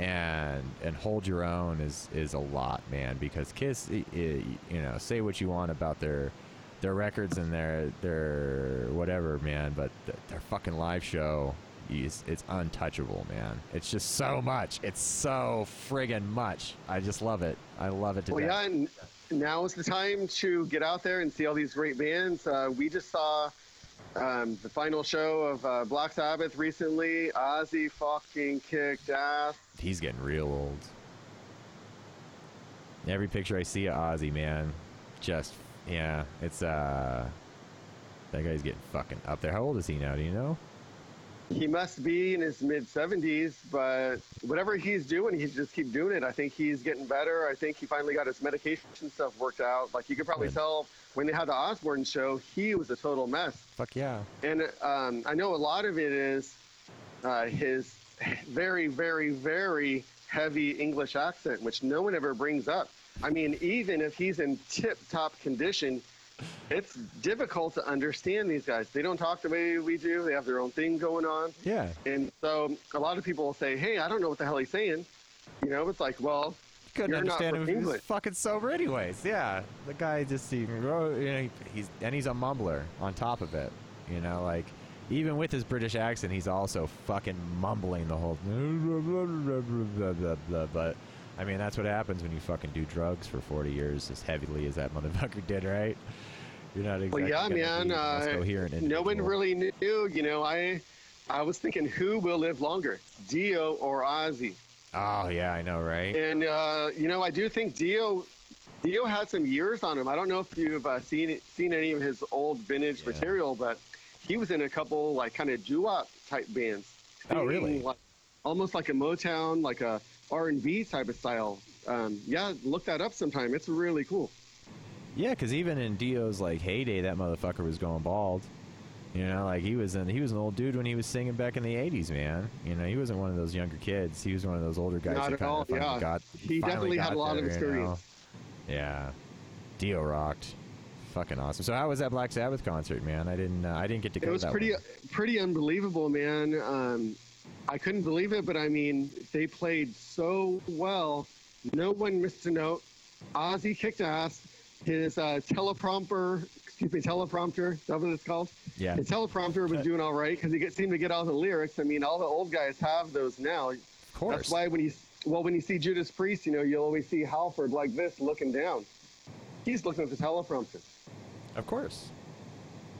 and and hold your own is is a lot, man. Because Kiss, i- i- you know, say what you want about their their records and their their whatever, man, but th- their fucking live show is it's untouchable, man. It's just so much. It's so friggin' much. I just love it. I love it to Well, death. yeah, and now is the time to get out there and see all these great bands. Uh, we just saw um, the final show of uh, Black Sabbath recently. Ozzy fucking kicked ass. He's getting real old. Every picture I see of Ozzy, man, just yeah, it's uh, that guy's getting fucking up there. How old is he now? Do you know? He must be in his mid 70s, but whatever he's doing, he just keep doing it. I think he's getting better. I think he finally got his medication stuff worked out. Like you could probably Good. tell when they had the Osbourne show, he was a total mess. Fuck yeah. And um, I know a lot of it is uh, his very, very, very heavy English accent, which no one ever brings up. I mean, even if he's in tip top condition, it's difficult to understand these guys. They don't talk the way we do, they have their own thing going on. Yeah. And so a lot of people will say, hey, I don't know what the hell he's saying. You know, it's like, well, Couldn't You're understand him from if he was fucking sober, anyways. Yeah, the guy just he, you know, he's and he's a mumbler on top of it. You know, like even with his British accent, he's also fucking mumbling the whole. But I mean, that's what happens when you fucking do drugs for 40 years as heavily as that motherfucker did, right? You're not exactly. well, yeah, gonna man. be the most Uh, no one really knew. You know, I, I was thinking, who will live longer, Dio or Ozzy? Oh yeah, I know, right? And uh, you know, I do think Dio, Dio had some years on him. I don't know if you've uh, seen seen any of his old vintage Yeah. material, but he was in a couple like kind of doo-wop type bands. Oh, really? Like, almost like a Motown, like a R and B type of style. Um, yeah, look that up sometime. It's really cool. Yeah, because even in Dio's like heyday, that motherfucker was going bald. You know, like he was in he was an old dude when he was singing back in the '80s, man. You know, he wasn't one of those younger kids. He was one of those older guys Not that at kind all, of yeah. got. He definitely had a lot of there, you experience. know? Yeah, Dio rocked. Fucking awesome. So how was that Black Sabbath concert, man? I didn't uh, I didn't get to go. It to was that pretty one. pretty unbelievable, man. Um, I couldn't believe it, but I mean, they played so well. No one missed a note. Ozzy kicked ass. His uh, teleprompter, excuse me, teleprompter, is that what it's called? Yeah. His teleprompter was uh, doing all right because he get, seemed to get all the lyrics. I mean, all the old guys have those now. Of course. That's why when you well, when you see Judas Priest, you know, you'll always see Halford like this, looking down. He's looking at the teleprompter. Of course.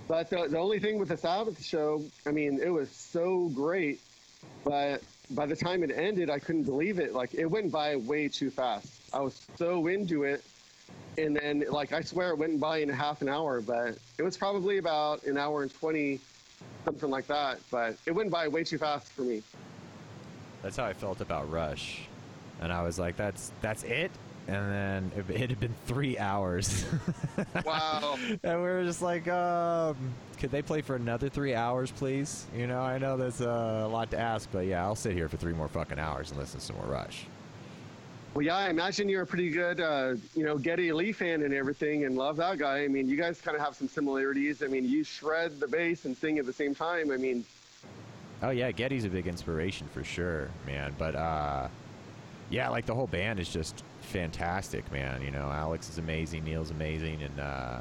But the, the only thing with the Sabbath show, I mean, it was so great, but by the time it ended, I couldn't believe it. Like, it went by way too fast. I was so into it. And then, like, I swear it went by in half an hour, but it was probably about an hour and 20, something like that. But it went by way too fast for me. That's how I felt about Rush, and I was like, "That's that's it." And then it, it had been three hours. Wow. and we were just like, um, could they play for another three hours, please? You know, I know that's uh, a lot to ask, but yeah, I'll sit here for three more fucking hours and listen to some more Rush. Well, yeah, I imagine you're a pretty good, uh, you know, Geddy Lee fan and everything, and love that guy. I mean, you guys kind of have some similarities. I mean, you shred the bass and sing at the same time. I mean, Oh yeah, Geddy's a big inspiration for sure, man. But uh, yeah, like the whole band is just fantastic, man. You know, Alex is amazing, Neil's amazing, and uh,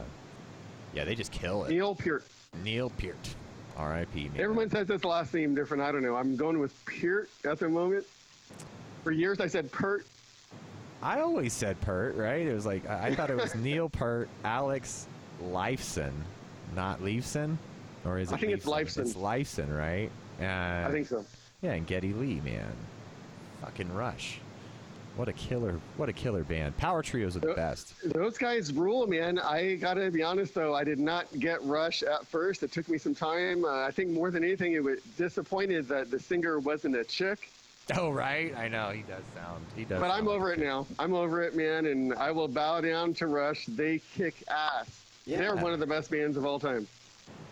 yeah, they just kill it. Neil Peart. Neil Peart, R.I.P. Man. Everyone says his last name different. I don't know. I'm going with Peart at the moment. For years, I said Pert. I always said Pert, right? It was like I, I thought it was Neil Pert, Alex Leifson, not Leifson, or is it? I think it's Leifson? Leifson. It's Leifson, right? Uh, I think so. Yeah, and Geddy Lee, man, fucking Rush. What a killer! What a killer band. Power trios are the best. Those guys rule, man. I gotta be honest though, I did not get Rush at first. It took me some time. Uh, I think more than anything, it was disappointed that the singer wasn't a chick. Oh right, I know he does sound. He does. But I'm over like it now. I'm over it, man, and I will bow down to Rush. They kick ass. They're one of the best bands of all time.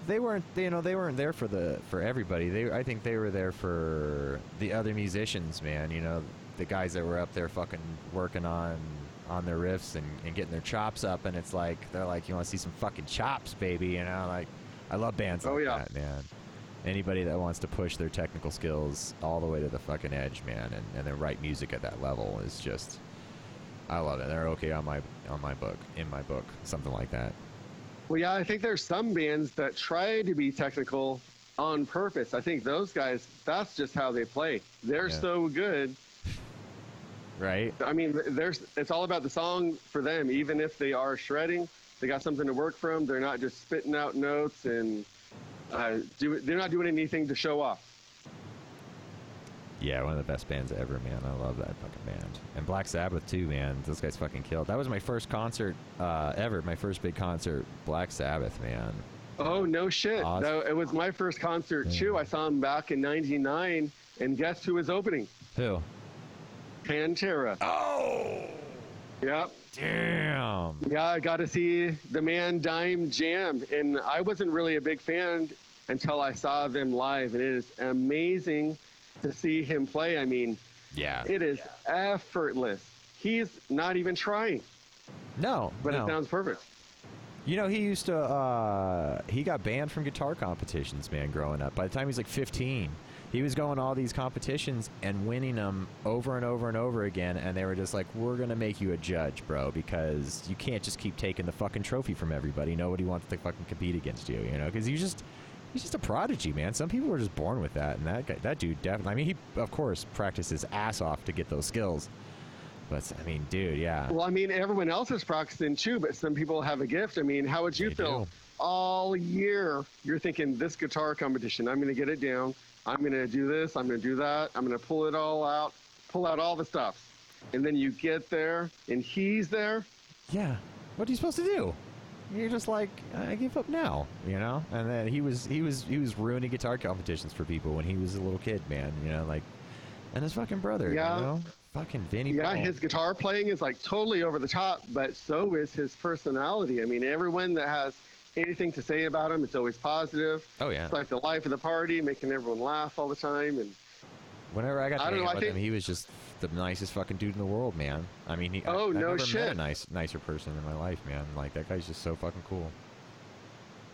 they weren't you know they weren't there for the for everybody they i think they were there for the other musicians man you know the guys that were up there fucking working on on their riffs and, and getting their chops up and it's like they're like you want to see some fucking chops baby you know like i love bands Oh, like yeah. that man anybody that wants to push their technical skills all the way to the fucking edge man and, and then write music at that level is just i love it they're okay on my on my book in my book something like that Well, yeah, I think there's some bands that try to be technical on purpose. I think those guys, that's just how they play. They're Yeah. so good. Right? I mean, there's it's all about the song for them. Even if they are shredding, they got something to work from. They're not just spitting out notes and uh, do, they're not doing anything to show off. Yeah, one of the best bands ever, man. I love that fucking band. And Black Sabbath too, man. Those guys fucking killed. That was my first concert uh, ever. My first big concert, Black Sabbath, man. Oh no shit! No, it was my first concert too. I saw them back in '99, and guess who was opening? Who? Pantera. Oh, Yep. Damn. Yeah, I got to see the man Dimebag, and I wasn't really a big fan until I saw them live, and it is amazing to see him play. I mean, Yeah. it is effortless. He's not even trying, No, but no. it sounds perfect. You know, he used to. Uh, he got banned from guitar competitions, man. Growing up, by the time he was like 15, he was going to all these competitions and winning them over and over and over again. And they were just like, "We're gonna make you a judge, bro, because you can't just keep taking the fucking trophy from everybody. Nobody wants to fucking compete against you, you know? Because you just." He's just a prodigy, man. Some people are just born with that, and that guy, that dude definitely. I mean, he of course practiced his ass off to get those skills, but I mean, dude, yeah, Well, I mean, everyone else is practicing too, but some people have a gift. I mean, how would you They feel do. all year? You're thinking this guitar competition, I'm going to get it down. I'm going to do this. I'm going to do that. I'm going to pull it all out, pull out all the stuff. And then you get there and he's there. Yeah. What are you supposed to do? You're just like, I give up now, you know. And then he was he was he was ruining guitar competitions for people when he was a little kid, man. You know, like, and his fucking brother, Yeah. you know, fucking Vinnie. Yeah, Paul. his guitar playing is like totally over the top, but so is his personality. I mean, everyone that has anything to say about him, it's always positive. Oh yeah. It's like the life of the party, making everyone laugh all the time. And Whenever I got to I hang know, out I with him, he was just the nicest fucking dude in the world, man. I mean, he. Oh, I've no never Met a shit. nice, nicer person in my life, man. Like that guy's just so fucking cool.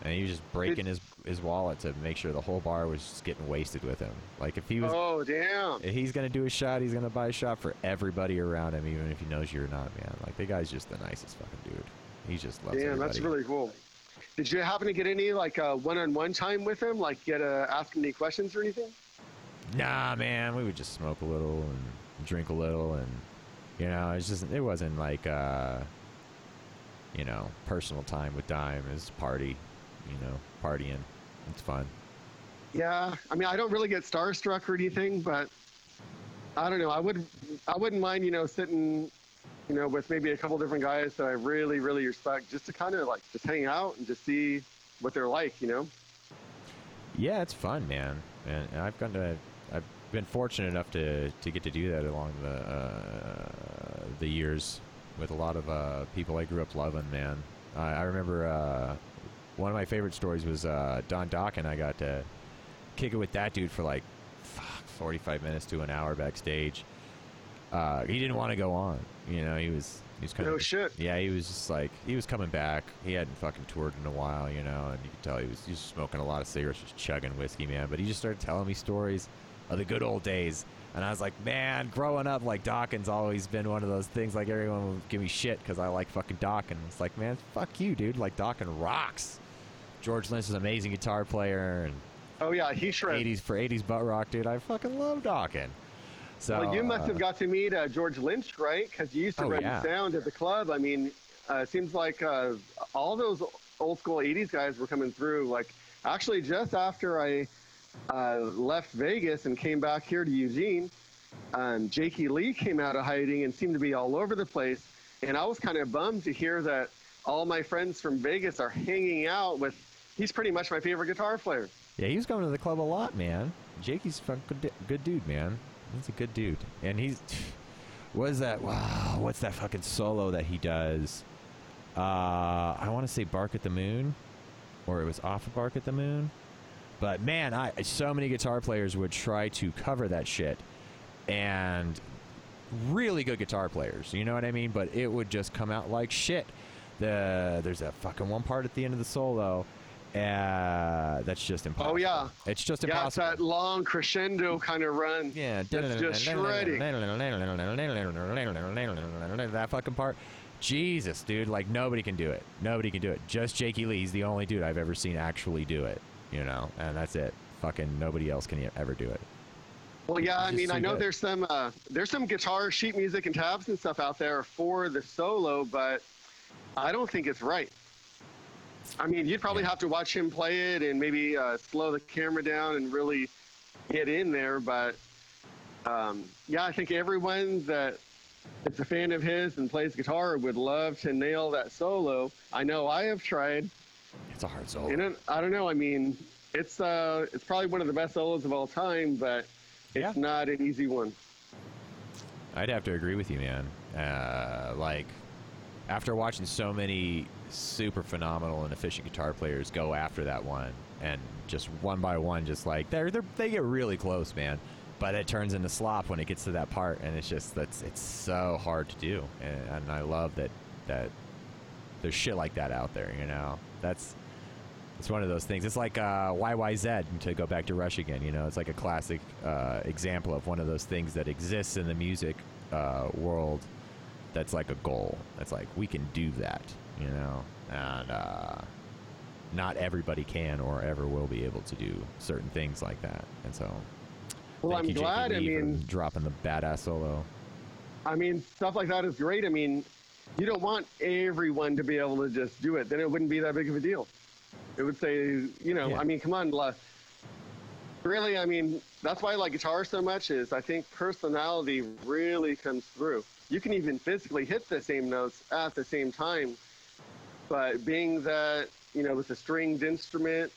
And he was just breaking his his wallet to make sure the whole bar was just getting wasted with him. Like if he was oh, damn. If he's gonna do a shot, he's gonna buy a shot for everybody around him, even if he knows you're not, man. Like the guy's just the nicest fucking dude. He just loves Damn, everybody. that's really cool. Did you happen to get any like uh, one-on-one time with him? Like get to ask him any questions or anything? Nah, man. We would just smoke a little and drink a little, and you know, it's just it wasn't like uh, you know, personal time with Dime. It's party, you know, partying. It's fun. Yeah, I mean, I don't really get starstruck or anything, but I don't know. I would, I wouldn't mind, you know, sitting, you know, with maybe a couple different guys that I really, really respect, just to kind of like just hang out and just see what they're like, you know. Yeah, it's fun, man. And, and I've gotten to, I've been fortunate enough to, to get to do that along the uh, the years with a lot of uh, people I grew up loving, man. I, I remember uh, one of my favorite stories was uh, Don Dokken. I got to kick it with that dude for like fuck, 45 minutes to an hour backstage. Uh, he didn't want to go on. You know, he was he was kind No of shit. yeah, he was just like he was coming back. He hadn't fucking toured in a while, you know, and you could tell he was he was smoking a lot of cigarettes, just chugging whiskey, man. But he just started telling me stories of the good old days, and I was like, man, growing up, like Dokken always been one of those things. Like everyone would give me shit because I like fucking Dokken. It's like, man, fuck you, dude. Like Dokken rocks. George Lynch is an amazing guitar player, and Oh yeah, he shreds. 80s for 80s butt rock, dude. I fucking love Dokken. So well, you must have uh, got to meet uh, George Lynch, right? Because you used to Oh, run yeah. sound at the club. I mean, uh, it seems like uh, all those old school '80s guys were coming through. Like, actually, just after I uh, left Vegas and came back here to Eugene, um, Jakey Lee came out of hiding and seemed to be all over the place. And I was kind of bummed to hear that all my friends from Vegas are hanging out with. He's pretty much my favorite guitar player. Yeah, he was coming to the club a lot, man. Jakey's a good, good dude, man. He's a good dude, and he's what is that? Wow, what's that fucking solo that he does? Uh, I want to say "Bark at the Moon," or it was off of "Bark at the Moon." But man, I so many guitar players would try to cover that shit, and really good guitar players. You know what I mean? But it would just come out like shit. The there's a fucking one part at the end of the solo. Uh, that's just impossible. Oh, yeah. it's just impossible. Yeah, it's that long crescendo kind of run. Yeah, That's just shredding. That fucking part. Jesus, dude, like nobody can do it. Nobody can do it. Just Jakey Lee. He's the only dude I've ever seen actually do it. You know, and that's it. fucking nobody else can ever do it. Well, yeah, I mean, I know good. there's some uh, there's some guitar sheet music and tabs and stuff out there for the solo, but I don't think it's right. I mean, you'd probably Yeah. have to watch him play it and maybe uh, slow the camera down and really get in there. But um, yeah, I think everyone that is a fan of his and plays guitar would love to nail that solo. I know I have tried. It's a hard solo. And I don't know. I mean, it's uh, it's probably one of the best solos of all time, but it's Yeah. not an easy one. I'd have to agree with you, man. Uh, like, after watching so many super phenomenal and efficient guitar players go after that one, and just one by one, just like they're, they're they get really close, man. But it turns into slop when it gets to that part, and it's just that's it's so hard to do. And, and I love that that there's shit like that out there. You know, that's it's one of those things. It's like uh, YYZ to go back to Rush again. You know, it's like a classic uh, example of one of those things that exists in the music uh, world. That's like a goal. That's like we can do that. You know, and uh, not everybody can or ever will be able to do certain things like that. And so, Well, I'm you, glad. I mean, dropping the badass solo. I mean, stuff like that is great. I mean, you don't want everyone to be able to just do it. Then it wouldn't be that big of a deal. It would say, you know, Yeah. I mean, come on. Really, I mean, that's why I like guitar so much is I think personality really comes through. You can even physically hit the same notes at the same time, but being that, you know, with a stringed instrument,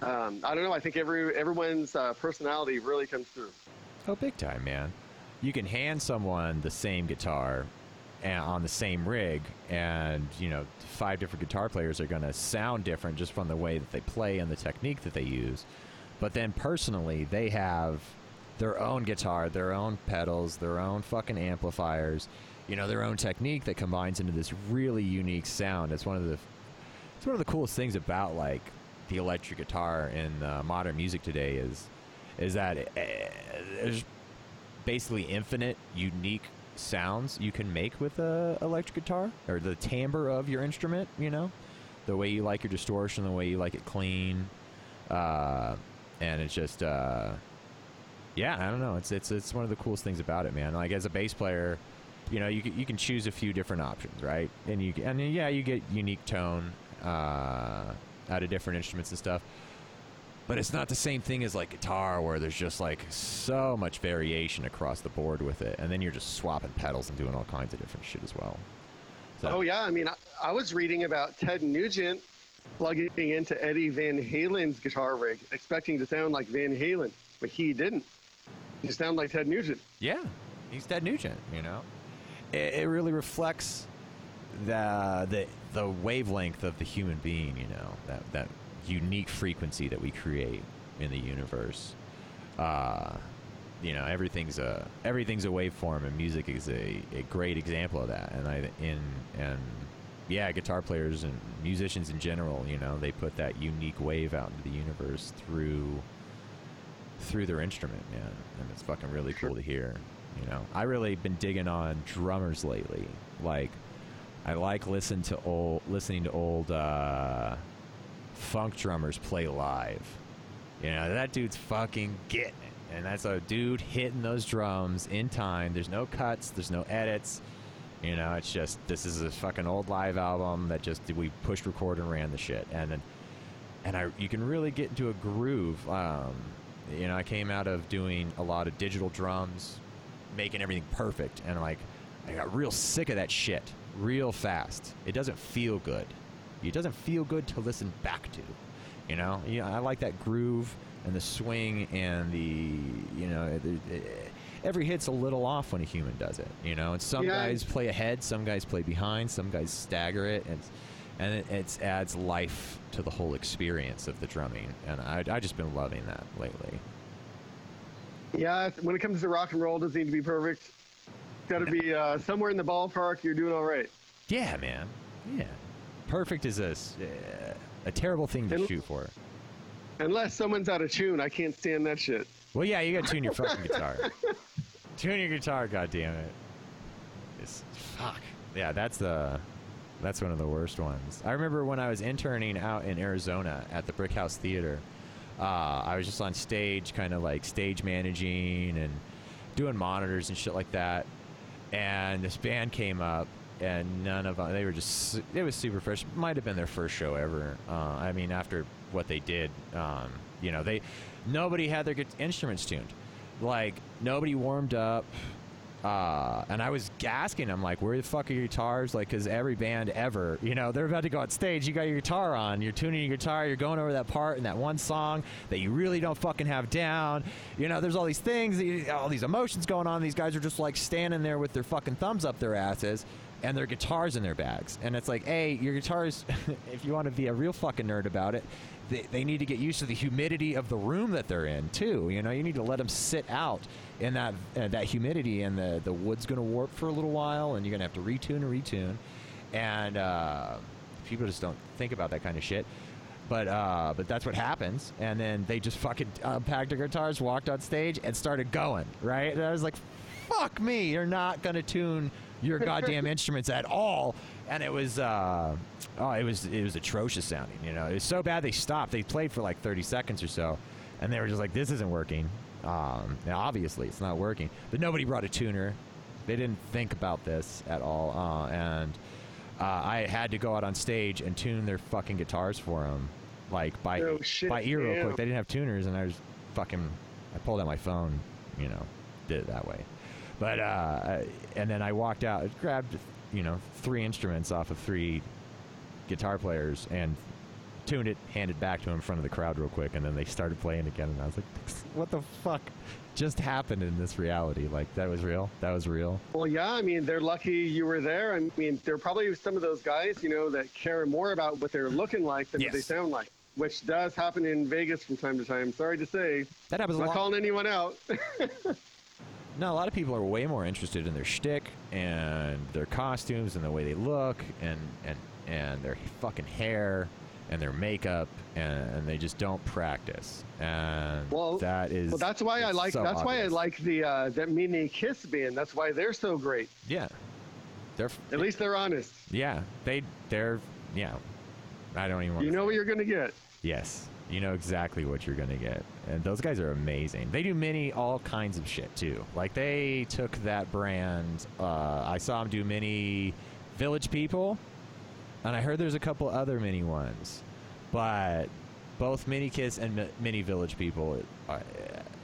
um, I don't know. I think every everyone's uh, personality really comes through. Oh, big time, man. You can hand someone the same guitar and on the same rig, and, you know, five different guitar players are going to sound different just from the way that they play and the technique that they use. But then personally, they have their own guitar, their own pedals, their own fucking amplifiers, you know, their own technique that combines into this really unique sound. It's one of the it's one of the coolest things about like the electric guitar in uh, modern music today is is that uh, there's basically infinite unique sounds you can make with a electric guitar or the timbre of your instrument you know the way you like your distortion the way you like it clean uh, and it's just uh, yeah i don't know. It's it's it's one of the coolest things about it man. Like as a bass player you know you you can choose a few different options right? And you and yeah you get unique tone uh, out of different instruments and stuff. But it's not the same thing as like guitar where there's just like so much variation across the board with it. And then you're just swapping pedals and doing all kinds of different shit as well. So Oh yeah, I mean, I, I was reading about Ted Nugent plugging into Eddie Van Halen's guitar rig, expecting to sound like Van Halen, but he didn't. He sounded like Ted Nugent. Yeah, he's Ted Nugent. You know, it, it really reflects the the the wavelength of the human being. You know, that that unique frequency that we create in the universe. Uh, you know, everything's a everything's a waveform, and music is a, a great example of that. And I in and yeah, guitar players and musicians in general, you know, they put that unique wave out into the universe through through their instrument, man. And it's fucking really cool to hear. You know, I really been digging on drummers lately. Like, I like listen to old listening to old uh, funk drummers play live. You know, that dude's fucking getting it, and that's a dude hitting those drums in time. There's no cuts. There's no edits. You know, it's just this is a fucking old live album that just we pushed record and ran the shit, and then and I you can really get into a groove. Um, you know, I came out of doing a lot of digital drums, making everything perfect, and like I got real sick of that shit real fast. It doesn't feel good. It doesn't feel good to listen back to. You know, yeah, I like that groove and the swing and the you know the, every hit's a little off when a human does it. You know, and some Yeah. guys play ahead, some guys play behind, some guys stagger it, and and it it's, adds life to the whole experience of the drumming. And I I just been loving that lately. Yeah, when it comes to rock and roll, it doesn't need to be perfect. It's got to be uh, somewhere in the ballpark. You're doing all right. Yeah, man. Yeah, perfect is a uh, a terrible thing to And- shoot for. Unless someone's out of tune, I can't stand that shit. Well, yeah, you got to tune your fucking guitar. Tune your guitar, goddamn it. It's fuck. Yeah, that's the that's one of the worst ones. I remember when I was interning out in Arizona at the Brick House Theater. uh, I was just on stage, kind of like stage managing and doing monitors and shit like that. And this band came up, and none of them, they were just, it was super fresh. Might have been their first show ever. Uh, I mean, after what they did, um, you know, they, nobody had their instruments tuned. Like, nobody warmed up. Uh, and I was asking them, like, where the fuck are your guitars? Like, because every band ever, you know, they're about to go on stage. You got your guitar on, you're tuning your guitar, you're going over that part in that one song that you really don't fucking have down. You know, there's all these things, all these emotions going on. These guys are just like standing there with their fucking thumbs up their asses and their guitars in their bags. And it's like, hey, your guitars, if you want to be a real fucking nerd about it, they, they need to get used to the humidity of the room that they're in too. You know, you need to let them sit out in that uh, that humidity, and the the wood's going to warp for a little while, and you're going to have to retune and retune. And uh, people just don't think about that kind of shit. But uh, but that's what happens, and then they just fucking unpacked their guitars, walked on stage, and started going. Right? And I was like, "Fuck me! You're not gonna tune your goddamn instruments at all." And it was, uh, oh, it was it was atrocious sounding. You know, it was so bad they stopped. They played for like 30 seconds or so, and they were just like, "This isn't working." Um, now, obviously, it's not working. But nobody brought a tuner. They didn't think about this at all, uh, and uh, I had to go out on stage and tune their fucking guitars for them, like by No shit, by ear real quick. They didn't have tuners, and I was fucking. I pulled out my phone, you know, did it that way. But uh, and then I walked out, grabbed you know three instruments off of three guitar players and tuned it, handed back to him in front of the crowd real quick, and then they started playing again, and I was like, "What the fuck just happened in this reality? Like that was real? That was real?" Well, yeah, I mean, they're lucky you were there. I mean, there are probably some of those guys, you know, that care more about what they're looking like than what they sound like, which does happen in Vegas from time to time. Sorry to say. That happens I'm not calling anyone out. No, a lot of people are way more interested in their shtick and their costumes and the way they look and and and their fucking hair and their makeup and, and they just don't practice. And Well- that is well, that's why I like. so that's why I like the uh, that mini Kiss band. That's why they're so great. Yeah, they're At least they're honest. yeah they they're yeah. I don't even. want You know what you're gonna get. Yes, you know exactly what you're gonna get, and those guys are amazing. They do mini all kinds of shit too. Like they took that brand. Uh, I saw them do mini Village People, and I heard there's a couple other mini ones, but both Mini Kiss and Mi- Mini Village People, uh,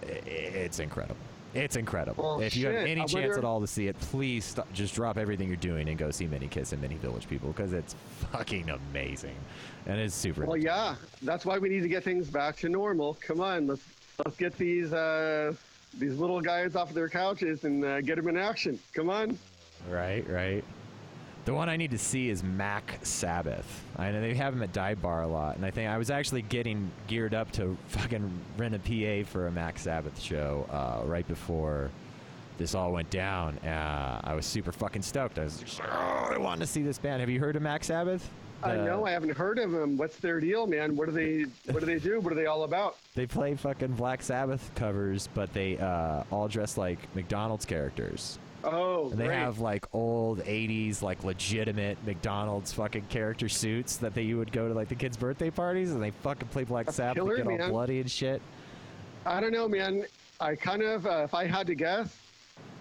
it's incredible. It's incredible. Well, if you have any chance wonder- at all to see it, please st- just drop everything you're doing and go see Mini Kiss and Mini Village People because it's fucking amazing, and it's super. Well, yeah, that's why we need to get things back to normal. Come on, let's let's get these uh, these little guys off of their couches and uh, get them in action. Come on. Right, right. The one I need to see is Mac Sabbath. I know they have them at Dive Bar a lot, and I think I was actually getting geared up to fucking rent a PA for a Mac Sabbath show uh, right before this all went down. Uh, I was super fucking stoked. I was like, oh, I want to see this band. Have you heard of Mac Sabbath? I The- know I haven't heard of them. What's their deal, man? What do they What do they do? What are they all about? They play fucking Black Sabbath covers, but they uh, all dress like McDonald's characters. Oh, And they great. have like old 80s, like legitimate McDonald's fucking character suits that they you would go to like the kids' birthday parties and they fucking play Black That's Sabbath killer, and get all bloody and shit. I don't know, man. I kind of, uh, if I had to guess,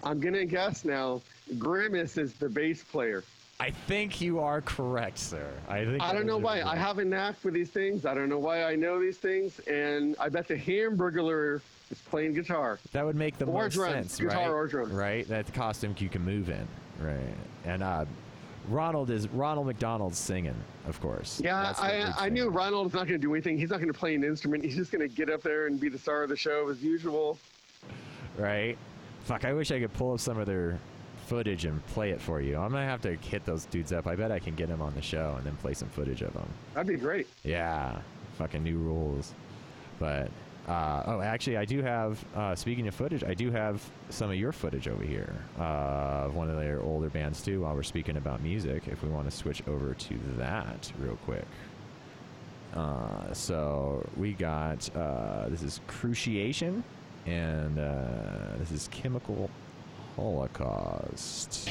I'm gonna guess now. Grimace is the bass player. I think you are correct, sir. I think I don't know why. I have a knack for these things. I don't know why I know these things, and I bet the Hamburglar is playing guitar. That would make the Or most drums, sense, guitar right? or drums. Right? That's the costume you can move in, right? And uh, Ronald is Ronald McDonald's singing, of course. Yeah, That's the lead I, I knew. Ronald's not going to do anything. He's not going to play an instrument. He's just going to get up there and be the star of the show as usual. right? Fuck, I wish I could pull up some of their footage and play it for you. I'm gonna have to hit those dudes up. I bet I can get them on the show and then play some footage of them. That'd be great. Yeah, fucking new rules. But uh, oh, actually, I do have. Uh, speaking of footage, I do have some of your footage over here uh, of one of their older bands too. While we're speaking about music, if we want to switch over to that real quick. Uh, so we got uh, this is Cruciation, and uh, this is Chemical Holocaust.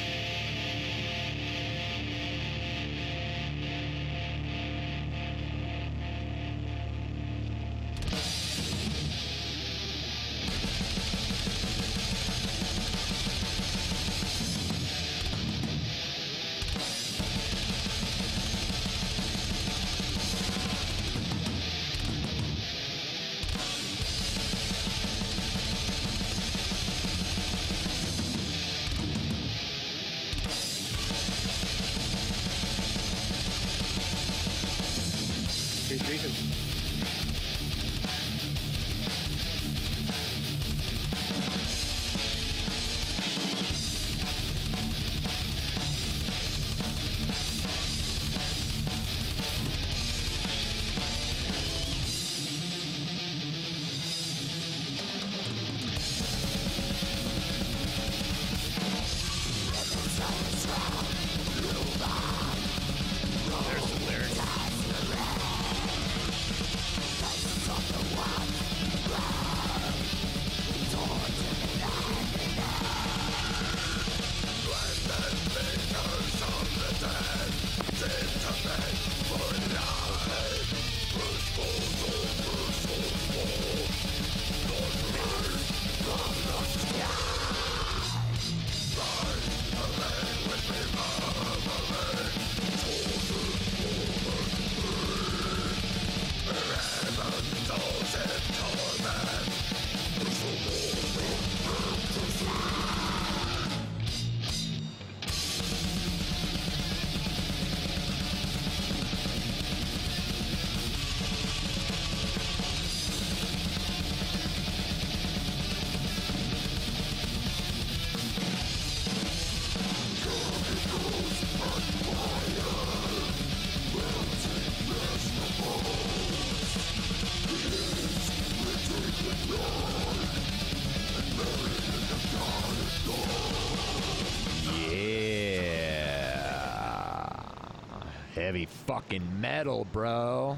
Fucking metal, bro.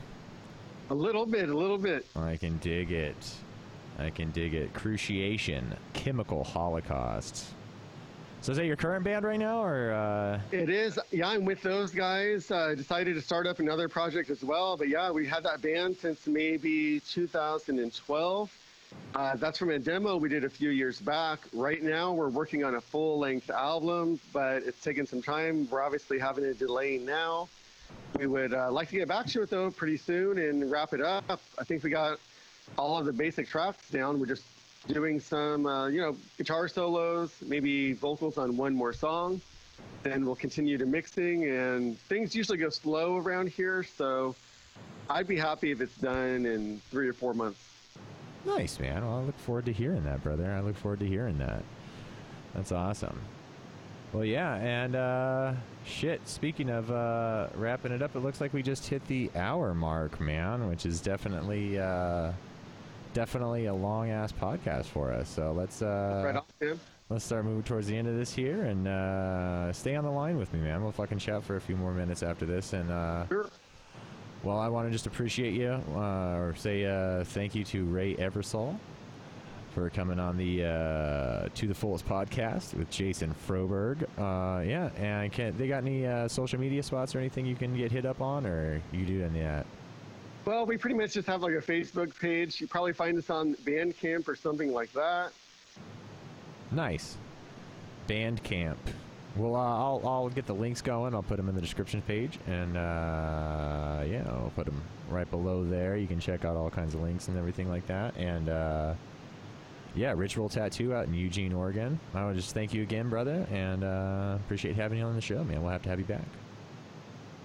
A little bit, a little bit. I can dig it. I can dig it. Cruciation, Chemical Holocaust. So is that your current band right now, or uh, It is. Yeah, I'm with those guys. Uh, decided to start up another project as well. But yeah, we had that band since maybe 2012. Uh, that's from a demo we did a few years back. Right now, we're working on a full length album, but it's taken some time. We're obviously having a delay now. We would uh, like to get back to it though pretty soon and wrap it up. I think we got all of the basic tracks down. We're just doing some, uh, you know, guitar solos, maybe vocals on one more song. Then we'll continue to mixing, and things usually go slow around here. So I'd be happy if it's done in three or four months. nice, man? Well, I look forward to hearing that, brother. I look forward to hearing that. That's awesome. Well, yeah, and uh, shit. Speaking of uh, wrapping it up, it looks like we just hit the hour mark, man, which is definitely, uh, definitely a long ass podcast for us. So let's uh, right let's start moving towards the end of this here, and uh, stay on the line with me, man. We'll fucking chat for a few more minutes after this, and uh, Sure. well, I want to just appreciate you, uh, or say uh, thank you to Ray Eversole for coming on the uh, To the Fullest podcast with Jason Froberg. Uh, yeah, and can they got any uh, social media spots or anything you can get hit up on, or you do any of that? Well, we pretty much just have like a Facebook page. You probably find us on Bandcamp or something like that. Nice. Bandcamp. Well, uh, I'll I'll get the links going. I'll put them in the description page, and uh, yeah, I'll put them right below there. You can check out all kinds of links and everything like that. And uh, yeah, Ritual Tattoo out in Eugene, Oregon. I want to just thank you again, brother, and uh, appreciate having you on the show, man. We'll have to have you back.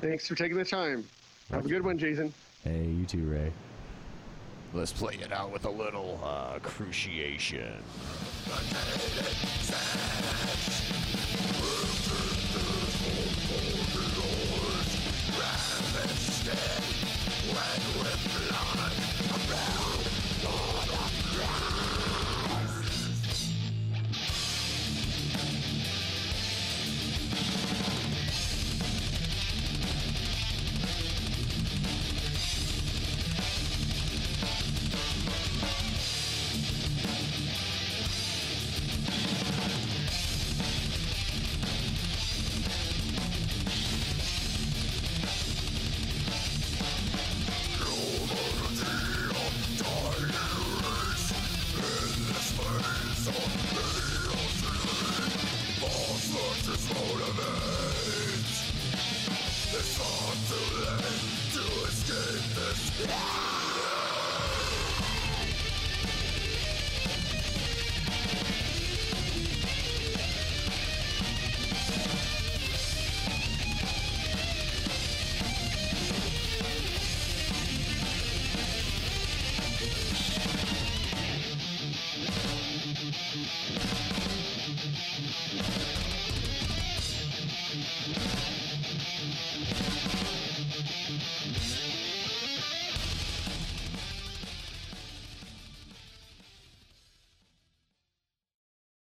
Thanks for taking the time. Have okay. a good one, Jason. Hey, you too, Ray. Let's play it out with a little uh, cruciation.